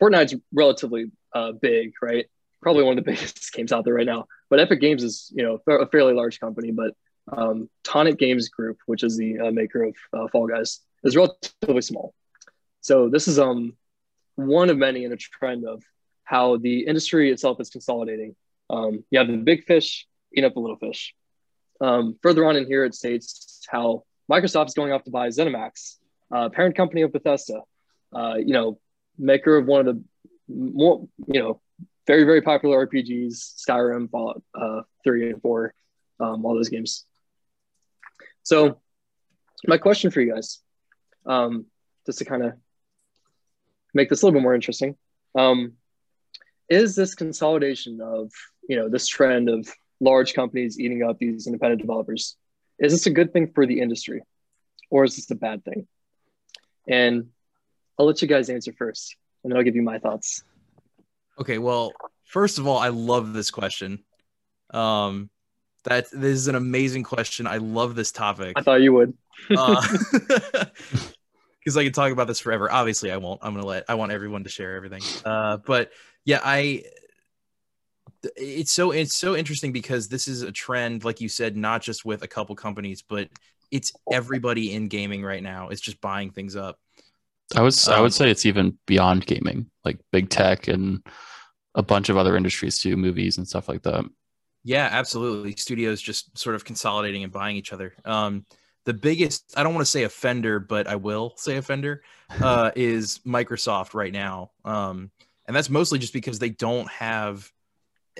Fortnite's relatively uh, big, right? Probably one of the biggest games out there right now. But Epic Games is, you know, a fairly large company. But um, Tonic Games Group, which is the uh, maker of uh, Fall Guys, is relatively small. So this is um one of many in a trend of how the industry itself is consolidating. Um, you have the big fish eating up the little fish. Um, further on in here, it states how Microsoft is going off to buy ZeniMax, uh, parent company of Bethesda, uh, you know, maker of one of the more, you know, very, very popular RPGs, Skyrim, Fallout uh, 3 and 4, um, all those games. So, my question for you guys, um, just to kind of make this a little bit more interesting, um, is this consolidation of, you know, this trend of large companies eating up these independent developers. Is this a good thing for the industry or is this a bad thing? And I'll let you guys answer first and then I'll give you my thoughts. Okay, well, first of all, I love this question. Um, that this is an amazing question. I love this topic. I thought you would. Uh, because I could talk about this forever. Obviously, I won't. I'm gonna let. I want everyone to share everything. Uh, but yeah, I. It's so it's so interesting because this is a trend, like you said, not just with a couple companies, but it's everybody in gaming right now is just buying things up. I was I Um, would say it's even beyond gaming, like big tech and a bunch of other industries too, movies and stuff like that. Yeah, absolutely. Studios just sort of consolidating and buying each other. Um, the biggest, I don't want to say offender, but I will say offender, uh, is Microsoft right now. Um, and that's mostly just because they don't have,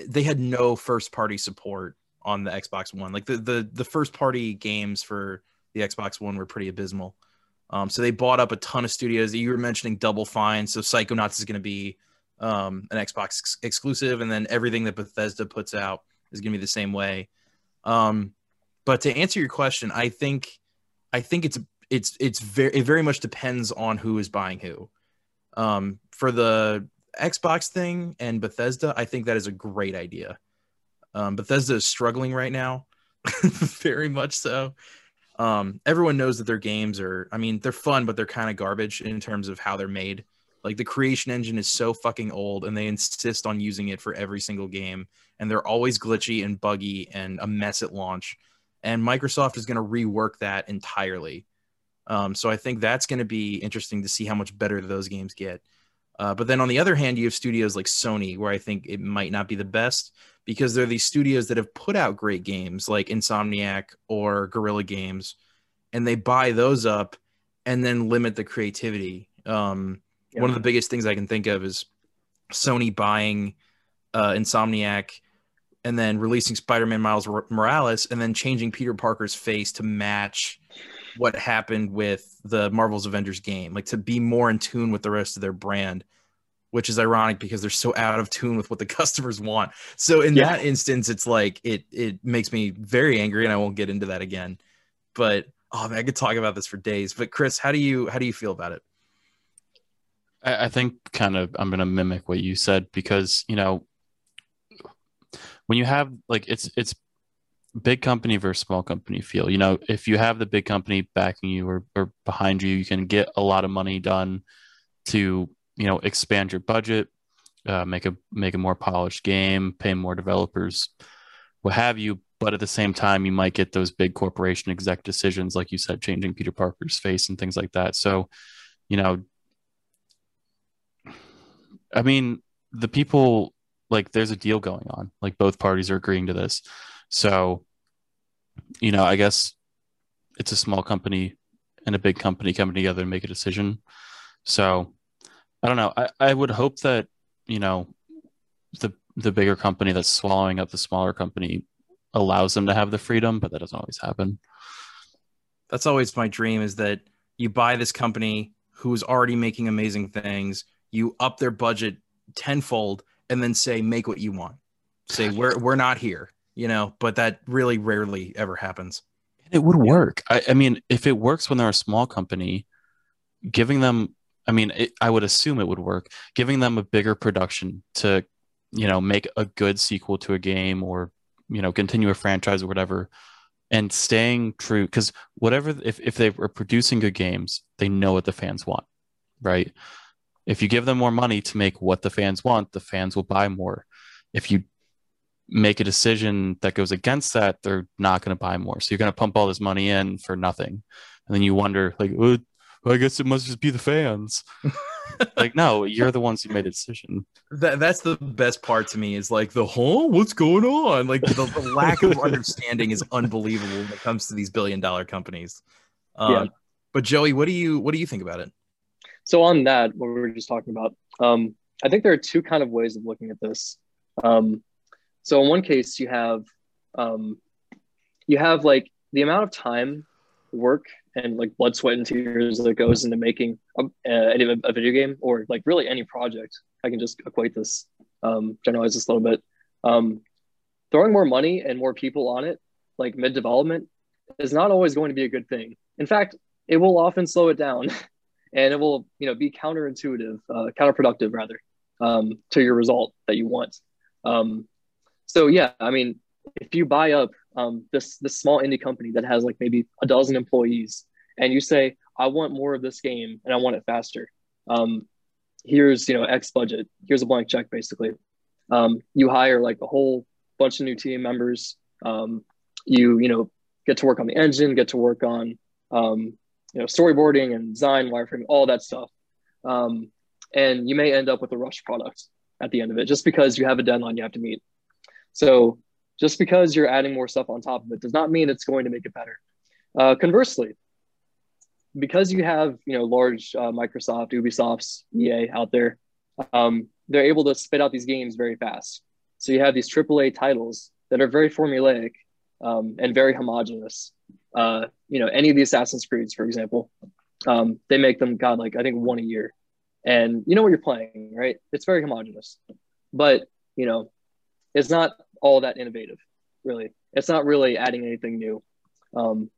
they had no first party support on the Xbox One. Like the the the first party games for the Xbox One were pretty abysmal. Um, so they bought up a ton of studios. You were mentioning Double Fine, so Psychonauts is going to be um, an Xbox ex- exclusive, and then everything that Bethesda puts out is going to be the same way. Um, but to answer your question, I think I think it's it's it's very it very much depends on who is buying who. Um, for the Xbox thing and Bethesda, I think that is a great idea. Um, Bethesda is struggling right now, very much so. Um, everyone knows that their games are, I mean, they're fun, but they're kind of garbage in terms of how they're made. Like the creation engine is so fucking old, and they insist on using it for every single game, and they're always glitchy and buggy and a mess at launch. And Microsoft is going to rework that entirely. Um, so I think that's going to be interesting to see how much better those games get. Uh, but then on the other hand, you have studios like Sony, where I think it might not be the best because they're these studios that have put out great games like Insomniac or Guerrilla Games, and they buy those up and then limit the creativity. Um, Yeah. One of the biggest things I can think of is Sony buying uh, Insomniac and then releasing Spider-Man Miles Morales and then changing Peter Parker's face to match what happened with the Marvel's Avengers game, like to be more in tune with the rest of their brand, which is ironic because they're so out of tune with what the customers want. So in Yeah. that instance, it's like it it makes me very angry, and I won't get into that again. But oh man, I could talk about this for days. But Chris, how do you how do you feel about it? I, I think kind of I'm gonna mimic what you said because you know when you have like it's it's big company versus small company feel. You know, if you have the big company backing you or, or behind you, you can get a lot of money done to you know expand your budget, uh, make a make a more polished game, pay more developers, what have you. But at the same time, you might get those big corporation exec decisions, like you said, changing Peter Parker's face and things like that. So, you know, I mean, the people like there's a deal going on. Like both parties are agreeing to this. So, you know, I guess it's a small company and a big company coming together and make a decision. So, I don't know. I, I would hope that, you know, the the bigger company that's swallowing up the smaller company allows them to have the freedom, but that doesn't always happen. That's always my dream is that you buy this company who's already making amazing things, you up their budget tenfold, and then say, make what you want. Say, we're we're not here, you know, but that really rarely ever happens. It would work. I, I mean, if it works when they're a small company, giving them, I mean, it, I would assume it would work. Giving them a bigger production to, you know, make a good sequel to a game or, you know, continue a franchise or whatever, and staying true because whatever, if if they were producing good games, they know what the fans want, right? If you give them more money to make what the fans want, the fans will buy more. If you make a decision that goes against that, they're not going to buy more. So you're going to pump all this money in for nothing. And then you wonder, like, well, I guess it must just be the fans. like, no, you're the ones who made the decision. That that's the best part to me is like the huh, what's going on? Like the, the lack of understanding is unbelievable when it comes to these billion dollar companies. Um, Yeah. But Joey, what do you what do you think about it? So on that, what we were just talking about, um, I think there are two kind of ways of looking at this. Um, so in one case, you have um, you have like the amount of time, work, and like blood, sweat, and tears that goes into making a, a, a video game or like really any project. I can just equate this, um, generalize this a little bit. Um, throwing more money and more people on it, like mid development, is not always going to be a good thing. In fact, it will often slow it down. and it will you know be counterintuitive uh, counterproductive rather um, to your result that you want. Um, so yeah i mean if you buy up um, this this small indie company that has like maybe a dozen employees and you say i want more of this game and i want it faster um, here's you know x budget here's a blank check basically. Um, you hire like a whole bunch of new team members um, you you know get to work on the engine, get to work on um, you know storyboarding and design, wireframe, all that stuff. Um, and you may end up with a rush product at the end of it just because you have a deadline you have to meet. So just because you're adding more stuff on top of it does not mean it's going to make it better. Uh, conversely, because you have you know large uh, Microsoft, Ubisofts, EA out there, um, they're able to spit out these games very fast. So you have these AAA titles that are very formulaic um, and very homogenous. Uh, you know, any of the Assassin's Creeds, for example, um, they make them God like I think one a year, and you know what you're playing, right? It's very homogenous, but you know, it's not all that innovative, really. It's not really adding anything new. Um,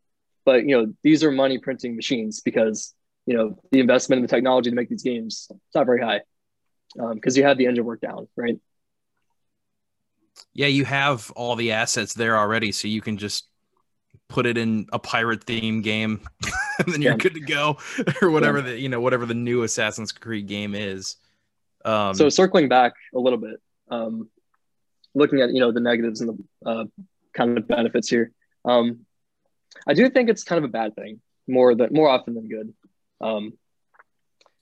but you know, these are money printing machines because you know the investment in the technology to make these games it's not very high um, because um, you have the engine work down, right? Yeah, you have all the assets there already, so you can just put it in a pirate theme game, and then you're yeah. good to go, or whatever yeah. the you know whatever the new Assassin's Creed game is. Um, so circling back a little bit, um, looking at you know the negatives and the uh, kind of benefits here, um, I do think it's kind of a bad thing more than more often than good. Um,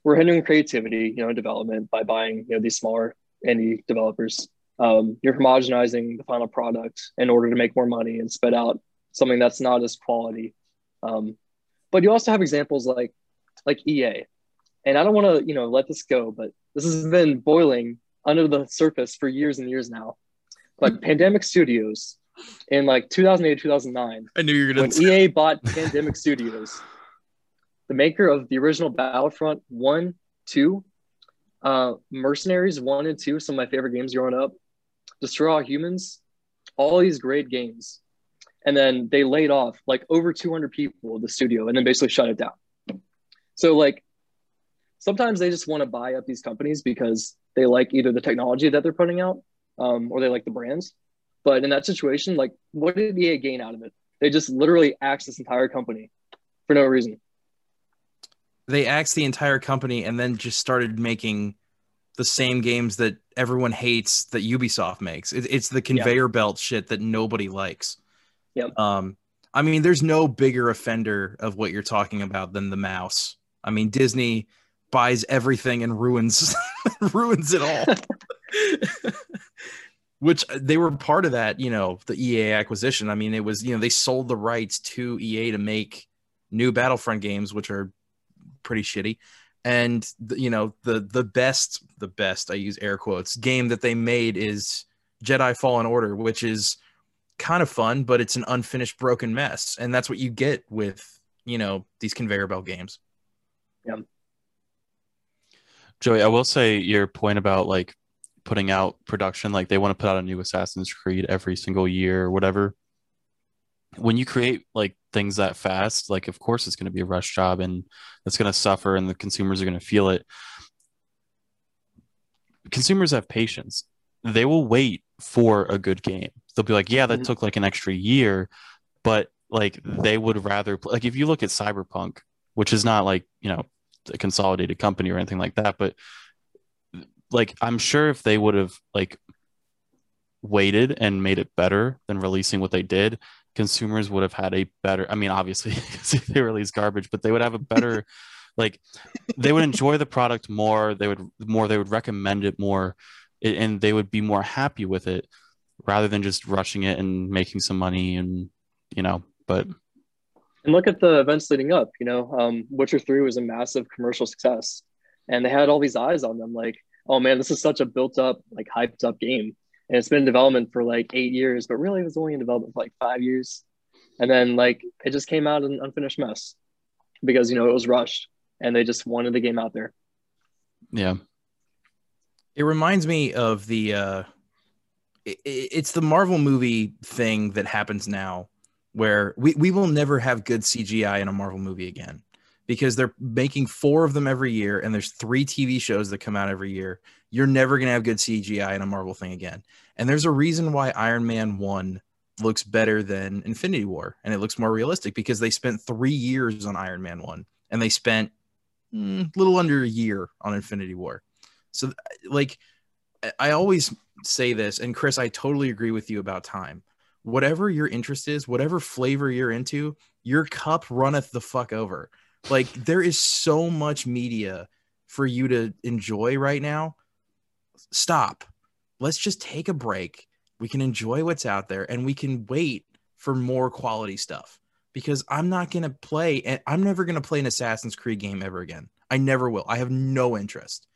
we're hindering creativity, you know, development by buying you know these smaller indie developers. Um, you're homogenizing the final product in order to make more money and spit out something that's not as quality. Um, but you also have examples like like EA, and I don't want to you know let this go, but this has been boiling under the surface for years and years now. Like Pandemic Studios in like 2008 2009. I knew you were gonna say when EA bought Pandemic Studios, the maker of the original Battlefront one, two, uh, Mercenaries one and two, some of my favorite games growing up, Destroy All Humans, all these great games and then they laid off like over 200 people at the studio and then basically shut it down. So like sometimes they just want to buy up these companies because they like either the technology that they're putting out um, or they like the brands. But in that situation like what did ea gain out of it? They just literally axed this entire company for no reason. They axed the entire company and then just started making the same games that everyone hates that ubisoft makes. It, it's the conveyor yeah. belt shit that nobody likes Yep. Um, I mean, there's no bigger offender of what you're talking about than the mouse. I mean, Disney buys everything and ruins ruins it all. Which uh, they were part of that, you know, the EA acquisition. I mean, it was, you know, they sold the rights to EA to make new Battlefront games, which are pretty shitty. And the, you know, the the best, the best I use air quotes game that they made is Jedi Fallen Order, which is kind of fun, but it's an unfinished broken mess. And that's what you get with, you know, these conveyor belt games. Yeah. Joey, I will say your point about like putting out production, like they want to put out a new Assassin's Creed every single year or whatever. When you create like things that fast, like of course it's going to be a rush job and it's going to suffer and the consumers are going to feel it. Consumers have patience. They will wait for a good game they'll be like, yeah, that mm-hmm. took like an extra year, but like they would rather like if you look at Cyberpunk, which is not like you know a consolidated company or anything like that, but like I'm sure if they would have like waited and made it better than releasing what they did, consumers would have had a better. I mean, obviously they release garbage, but they would have a better. like they would enjoy the product more they would more they would recommend it more and they would be more happy with it rather than just rushing it and making some money and you know but and look at the events leading up you know um, witcher 3 was a massive commercial success and they had all these eyes on them like oh man this is such a built up like hyped up game. And it's been in development for like eight years but really it was only in development for like five years. And then like it just came out an unfinished mess because you know it was rushed and they just wanted the game out there. Yeah. It reminds me of the uh it's the Marvel movie thing that happens now where we, we will never have good CGI in a Marvel movie again because they're making four of them every year and there's three TV shows that come out every year. You're never going to have good CGI in a Marvel thing again. And there's a reason why Iron Man 1 looks better than Infinity War and it looks more realistic because they spent 3 years on Iron Man 1 and they spent a mm, little under a year on Infinity War. So like I always say this, and Chris, I totally agree with you about time. whatever your interest is, whatever flavor you're into, your cup runneth the fuck over. Like there is so much media for you to enjoy right now. Stop. Let's just take a break. We can enjoy what's out there and we can wait for more quality stuff because I'm not going to play and I'm never going to play an Assassin's Creed game ever again. I never will. I have no interest.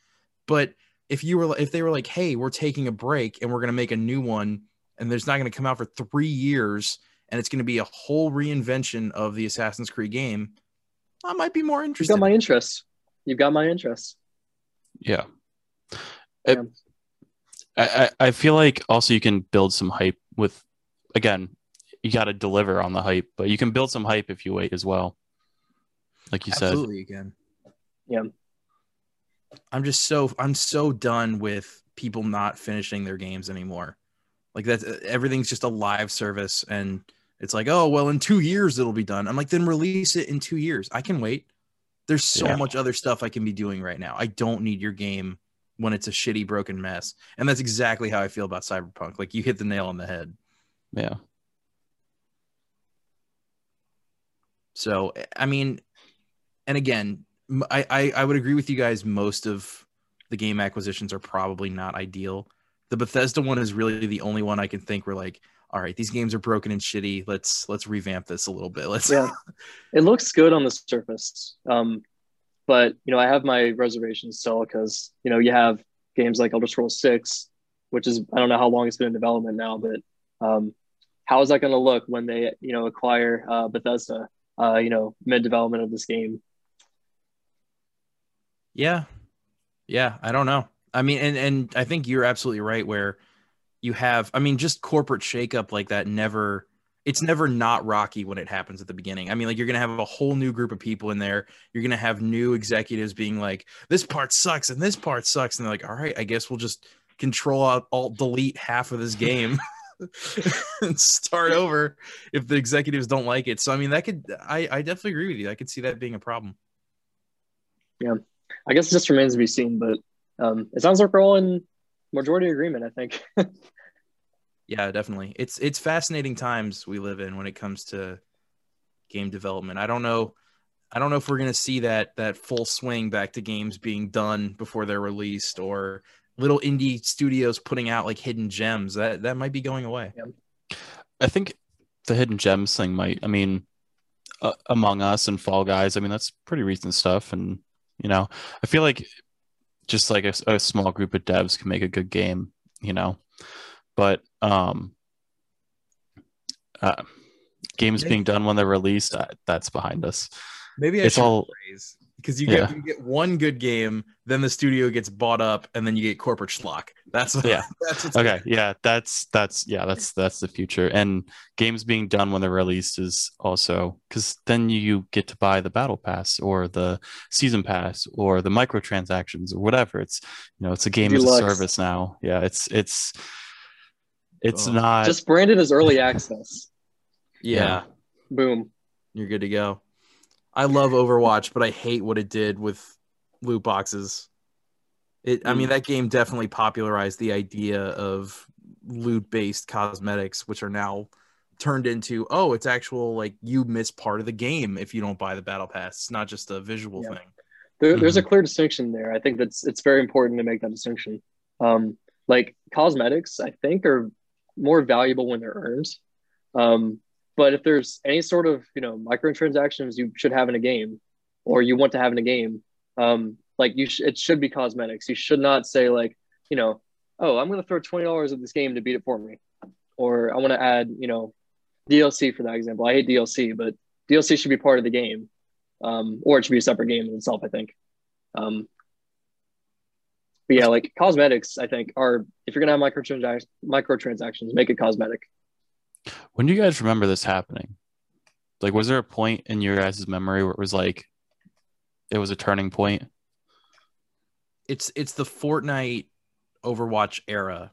But if you were if they were like, "Hey, we're taking a break and we're going to make a new one and there's not going to come out for 3 years and it's going to be a whole reinvention of the Assassin's Creed game," I might be more interested. You interested. got my interest. You've got my interest. Yeah. It- I, I I feel like also you can build some hype with again, you got to deliver on the hype, but you can build some hype if you wait as well. Like you said. Absolutely again. Yeah. I'm just so I'm so done with people not finishing their games anymore. Like that everything's just a live service and it's like, "Oh, well in 2 years it'll be done." I'm like, "Then release it in 2 years. I can wait." There's so Yeah. much other stuff I can be doing right now. I don't need your game when it's a shitty broken mess. And that's exactly how I feel about Cyberpunk. Like you hit the nail on the head. Yeah. So I mean, and again, I, I I would agree with you guys. Most of the game acquisitions are probably not ideal. The Bethesda one is really the only one I can think where like, all right, these games are broken and shitty. Let's let's revamp this a little bit. Let's Yeah. It looks good on the surface. Um, but you know, I have my reservations still because you know you have games like Elder Scrolls Six, which is I don't know how long it's been in development now, but um, how is that going to look when they you know acquire uh, Bethesda? Uh, you know, mid development of this game. Yeah. Yeah, I don't know. I mean, and and I think you're absolutely right where you have I mean, just corporate shakeup like that never it's never not rocky when it happens at the beginning. I mean, like you're gonna have a whole new group of people in there. You're gonna have new executives being like, this part sucks and this part sucks. And they're like, all right, I guess we'll just control out alt delete half of this game and start over if the executives don't like it. So I mean that could I, I definitely agree with you. I could see that being a problem. I guess it just remains to be seen, but um, it sounds like we're all in majority agreement. I think. Yeah, definitely. It's it's fascinating times we live in when it comes to game development. I don't know I don't know if we're going to see that that full swing back to games being done before they're released or little indie studios putting out like hidden gems. That that might be going away. I think the hidden gems thing might. I mean, uh, Among Us and Fall Guys. I mean, that's pretty recent stuff, and you know, I feel like just like a, a small group of devs can make a good game. You know, but um, uh, games being done when they're released, uh, that's behind us. Maybe I It's all- phrase because you Yeah. get you get one good game, then the studio gets bought up, and then you get corporate schlock. That's Yeah. That's what's Okay, yeah, that's that's yeah, that's that's the future. And games being done when they're released is also because then you get to buy the battle pass or the season pass or the microtransactions or whatever. It's you know, it's a game as a service now. Yeah, it's it's it's Oh. not just branded as early access. yeah. Boom. You're good to go. I love Overwatch, but I hate what it did with loot boxes. It, I mean, that game definitely popularized the idea of loot-based cosmetics, which are now turned into oh, it's actual like you miss part of the game if you don't buy the battle pass. It's not just a visual Yeah. thing. There, There's a clear distinction there. I think that's it's very important to make that distinction. Um, like cosmetics, I think are more valuable when they're earned. Um, but if there's any sort of you know microtransactions you should have in a game, or you want to have in a game, um, like you sh- it should be cosmetics. You should not say like you know, oh, I'm going to throw twenty dollars at this game to beat it for me, or I want to add you know DLC for that example. I hate DLC, but DLC should be part of the game, um, or it should be a separate game in itself. I think. Um, but yeah, like cosmetics, I think are if you're gonna have microtrans microtransactions, make it cosmetic. When do you guys remember this happening? Like was there a point in your guys' memory where it was like it was a turning point? It's it's the Fortnite Overwatch era.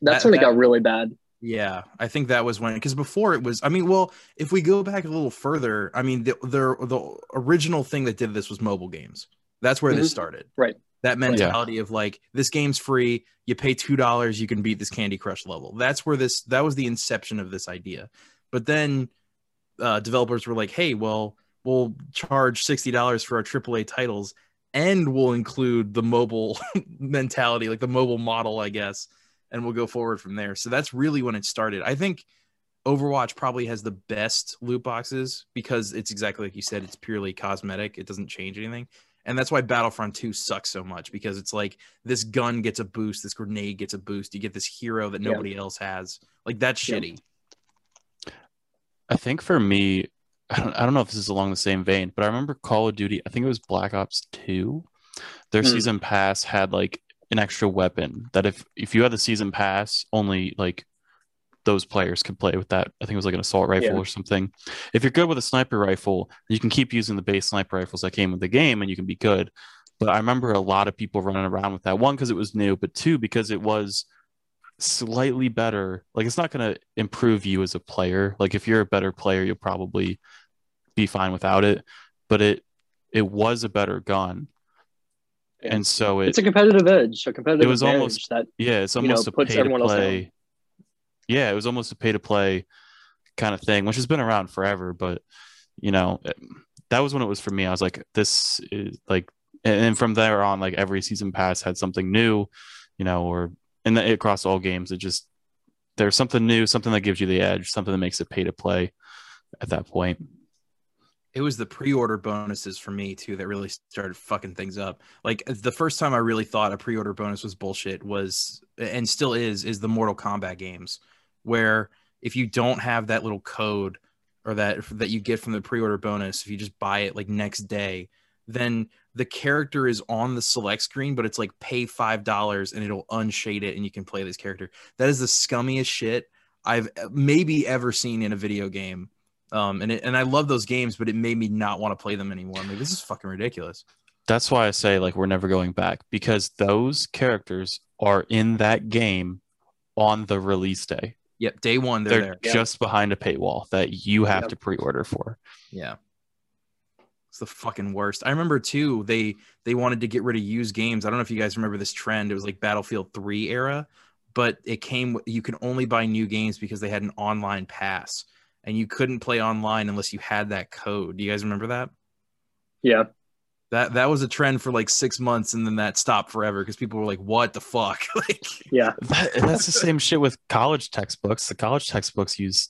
That's That- when it that- got really bad. Yeah, I think that was when because before it was. I mean, well, if we go back a little further, I mean, the the, the original thing that did this was mobile games. That's where this Mhm. started. Right. That mentality of like this game's free, you pay two dollars, you can beat this Candy Crush level. That's where this that was the inception of this idea. But then uh, developers were like, hey, well, we'll charge sixty dollars for our AAA titles, and we'll include the mobile mentality, like the mobile model, I guess, and we'll go forward from there. So that's really when it started. I think Overwatch probably has the best loot boxes because it's exactly like you said, it's purely cosmetic. It doesn't change anything. And that's why Battlefront 2 sucks so much because it's like this gun gets a boost, this grenade gets a boost, you get this hero that nobody yeah. else has. Like that's yeah. shitty. I think for me, I don't, I don't know if this is along the same vein, but I remember Call of Duty, I think it was Black Ops 2. Their mm. season pass had like an extra weapon that if if you had the season pass, only like those players could play with that. I think it was like an assault rifle yeah. or something. If you're good with a sniper rifle, you can keep using the base sniper rifles that came with the game and you can be good. But I remember a lot of people running around with that. One, because it was new, but two, because it was slightly better. Like it's not going to improve you as a player. Like if you're a better player, you'll probably be fine without it. But it it was a better gun. And so it, it's a competitive edge, a competitive it was almost that yeah, it's almost you know, a pay to play yeah, it was almost a pay to play kind of thing, which has been around forever. But you know, that was when it was for me. I was like, this is like, and from there on, like every season pass had something new, you know, or and the, across all games, it just there's something new, something that gives you the edge, something that makes it pay to play at that point. It was the pre-order bonuses for me too that really started fucking things up. Like the first time I really thought a pre-order bonus was bullshit was and still is is the Mortal Kombat games where if you don't have that little code or that that you get from the pre-order bonus if you just buy it like next day then the character is on the select screen but it's like pay five dollars and it'll unshade it and you can play this character. That is the scummiest shit i've maybe ever seen in a video game. Um and it, and i love those games but it made me not want to play them anymore. I'm like this is fucking ridiculous. That's why i say like we're never going back because those characters are in that game on the release day Yep, day one they're, they're there. just behind a paywall that you have yep. to pre-order for. Yeah. It's the fucking worst. I remember too, they they wanted to get rid of used games. I don't know if you guys remember this trend. It was like Battlefield 3 era, but it came you can only buy new games because they had an online pass and you couldn't play online unless you had that code. Do you guys remember that? Yeah that that was a trend for like six months and then that stopped forever because people were like what the fuck? Like yeah. That, that's the same shit with college textbooks. The college textbooks use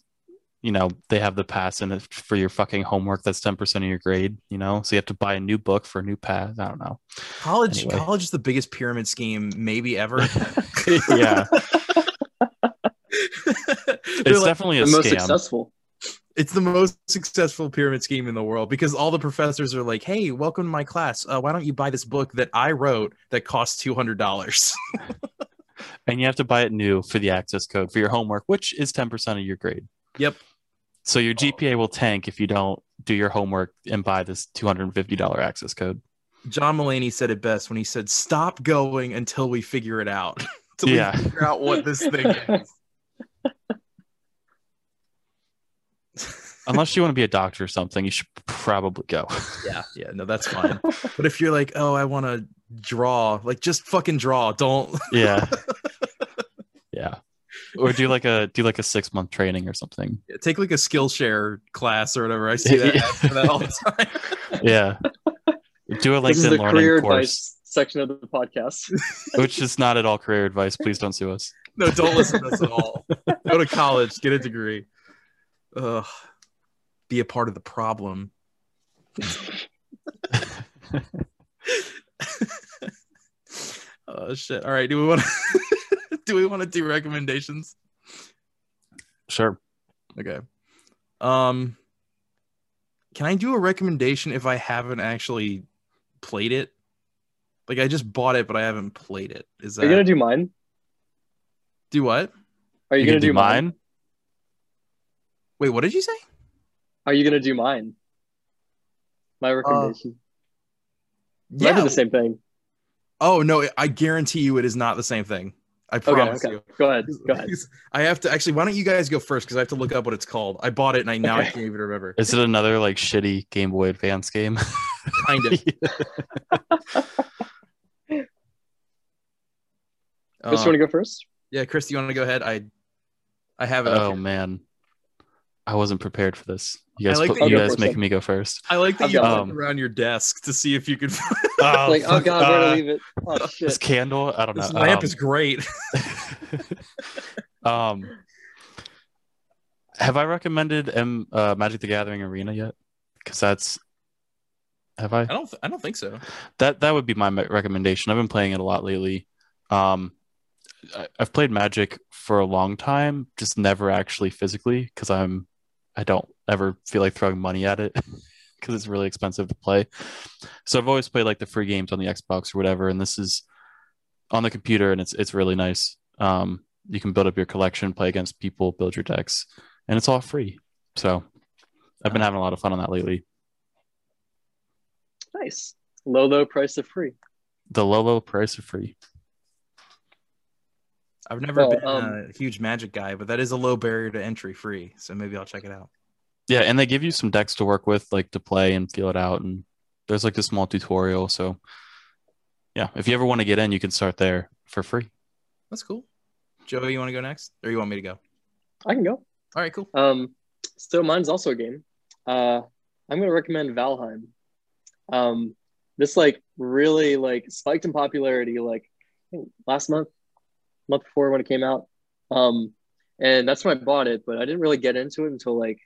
you know they have the pass in it for your fucking homework that's 10% of your grade you know? So you have to buy a new book for a new pass. I don't know. College anyway. college is the biggest pyramid scheme maybe ever. Yeah. It's like, definitely a the most scam. successful it's the most successful pyramid scheme in the world because all the professors are like, "Hey, welcome to my class. Uh, why don't you buy this book that I wrote that costs two hundred dollars?" and you have to buy it new for the access code for your homework, which is ten percent of your grade. Yep. So your GPA will tank if you don't do your homework and buy this two hundred and fifty dollar access code. John Mulaney said it best when he said, "Stop going until we figure it out." until yeah. we figure out what this thing is. unless you want to be a doctor or something, you should probably go. yeah, yeah, no, that's fine. but if you're like, oh, I want to draw, like just fucking draw. Don't. yeah. Yeah. Or do like a do like a six month training or something. Yeah, take like a Skillshare class or whatever. I see that, yeah. that all the time. yeah. Do a LinkedIn this is the learning career course. advice section of the podcast. Which is not at all career advice. Please don't sue us. No, don't listen to us at all. Go to college, get a degree. Ugh be a part of the problem. oh shit! All right, do we want to do we want to do recommendations? Sure. Okay. Um, can I do a recommendation if I haven't actually played it? Like I just bought it, but I haven't played it. Is that? Are you gonna do mine? Do what? Are you, you gonna, do, do mine? mine? Wait, what did you say? Are you gonna do mine? My uh, recommendation. Uh, yeah, the same thing. Oh no, I guarantee you it is not the same thing. I promise okay, okay. you. Go ahead. Go ahead. I have to actually. Why don't you guys go first? Because I have to look up what it's called. I bought it and I now okay. I can't even remember. Is it another like shitty Game Boy Advance game? kind of. Chris, Um, you want to go first? yeah, Chris, do you want to go ahead? I I have it. Oh man, I wasn't prepared for this. You I guys, like put, you you- guys making me go first. I like that I've you looked one. around your desk to see if you could. Oh, like, oh god, where uh, to leave it? Oh This candle, I don't know. this lamp Um, is great. um, have I recommended M uh, Magic the Gathering Arena yet? Because that's have I? I don't. Th- I don't think so. That that would be my recommendation. I've been playing it a lot lately. Um, I, I've played Magic for a long time, just never actually physically because I'm I don't ever feel like throwing money at it because it's really expensive to play. So I've always played like the free games on the Xbox or whatever, and this is on the computer, and it's it's really nice. Um, you can build up your collection, play against people, build your decks, and it's all free. So I've been having a lot of fun on that lately. Nice. Low, low price of free. The low low price of free. I've never Well, been um, a huge Magic guy, but that is a low barrier to entry, free. So maybe I'll check it out. Yeah, and they give you some decks to work with, like to play and feel it out. And there's like a small tutorial. So yeah, if you ever want to get in, you can start there for free. That's cool. Joey, you want to go next, or you want me to go? I can go. All right, cool. Um, so mine's also a game. Uh, I'm gonna recommend Valheim. Um, this like really like spiked in popularity like last month, month before when it came out. Um, and that's when I bought it, but I didn't really get into it until like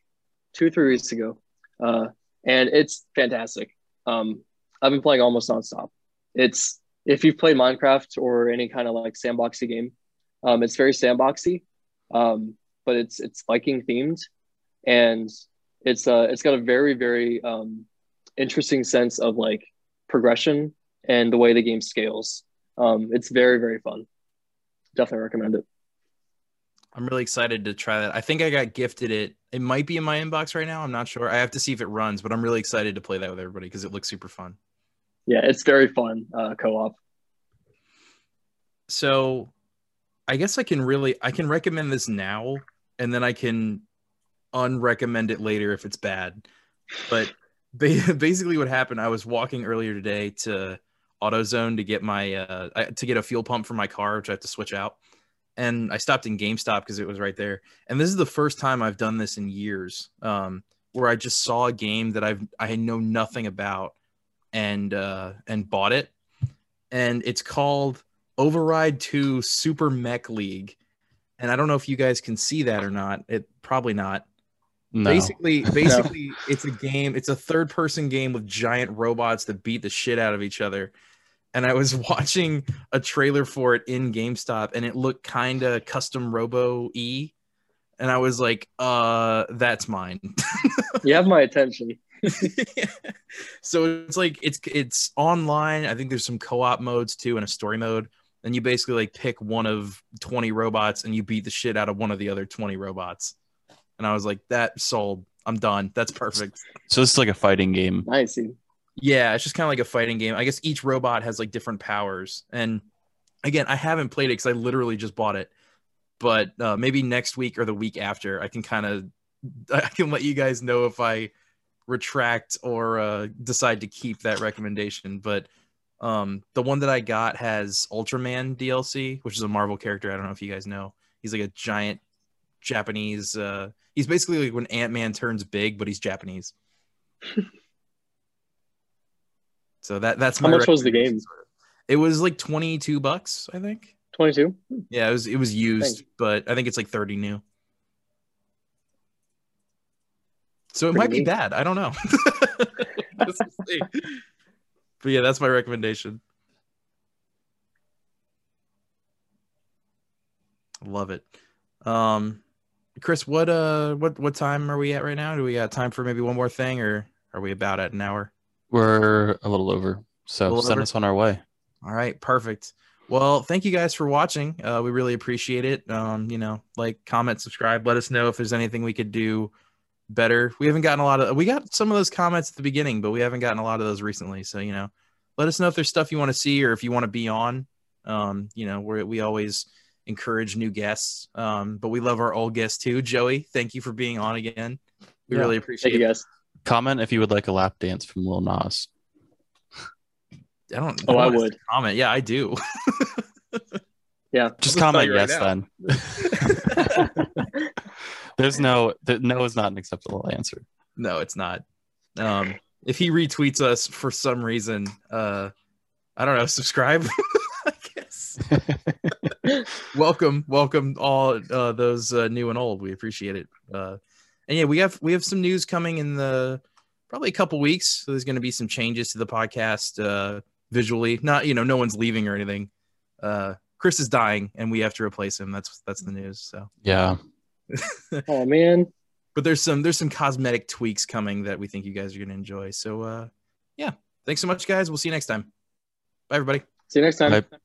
two or three weeks ago. Uh, and it's fantastic. Um, I've been playing almost nonstop. It's if you've played Minecraft or any kind of like sandboxy game, um, it's very sandboxy. Um, but it's it's Viking themed, and it's uh it's got a very very um, interesting sense of like progression and the way the game scales. Um, it's very very fun. Definitely recommend it. I'm really excited to try that. I think I got gifted it. It might be in my inbox right now. I'm not sure. I have to see if it runs, but I'm really excited to play that with everybody because it looks super fun. Yeah, it's very fun uh, co-op. So I guess I can really I can recommend this now and then I can unrecommend it later if it's bad. But basically what happened, I was walking earlier today to AutoZone to get my uh to get a fuel pump for my car, which I have to switch out. And I stopped in GameStop because it was right there. And this is the first time I've done this in years. Um where I just saw a game that I've I know nothing about and uh and bought it. And it's called Override 2 Super Mech League. And I don't know if you guys can see that or not. It probably not. No. Basically, basically it's a game, it's a third person game with giant robots that beat the shit out of each other. And I was watching a trailer for it in GameStop and it looked kind of custom robo E. And I was like, uh, that's mine. You have my attention. so it's like it's it's online. I think there's some co-op modes too and a story mode. And you basically like pick one of 20 robots and you beat the shit out of one of the other 20 robots. And I was like, that sold. I'm done. That's perfect. so this is like a fighting game. Nice. dude. Yeah, it's just kind of like a fighting game. I guess each robot has like different powers. And again, I haven't played it because I literally just bought it. But uh, maybe next week or the week after, I can kind of I can let you guys know if I retract or uh, decide to keep that recommendation. But um, the one that I got has Ultraman DLC, which is a Marvel character. I don't know if you guys know. He's like a giant Japanese. Uh, he's basically like when Ant Man turns big, but he's Japanese. so that that's my How much was the game? It was like twenty two bucks, I think. Twenty-two. Yeah, it was it was used, Thanks. but I think it's like 30 new. So it Pretty might be neat. bad. I don't know. But yeah, that's my recommendation. Love it. Um Chris, what uh what what time are we at right now? Do we got time for maybe one more thing or are we about at an hour? We're a little over. So little send over? us on our way. All right, perfect. Well, thank you guys for watching. Uh, we really appreciate it. Um, you know, like, comment, subscribe. Let us know if there's anything we could do better. We haven't gotten a lot of. We got some of those comments at the beginning, but we haven't gotten a lot of those recently. So you know, let us know if there's stuff you want to see or if you want to be on. Um, you know, we're we always encourage new guests. Um, but we love our old guests too. Joey, thank you for being on again. We Yeah. really Thank appreciate you it. guys. Comment if you would like a lap dance from Lil Nas. I don't. Oh, I don't wanna would. comment. Yeah, I do. Yeah. Just just comment you right yes then. There's no that no is not an acceptable answer. No, it's not. Um, if he retweets us for some reason, uh, I don't know, subscribe. I welcome, welcome all uh, those uh, new and old. We appreciate it. Uh, and yeah, we have we have some news coming in the probably a couple weeks. So there's going to be some changes to the podcast uh, visually. Not you know, no one's leaving or anything. Uh, Chris is dying, and we have to replace him. That's that's the news. So, Yeah. Oh man. but there's some there's some cosmetic tweaks coming that we think you guys are going to enjoy. So, uh, yeah, thanks so much, guys. We'll see you next time. Bye, everybody. See you next time. Bye.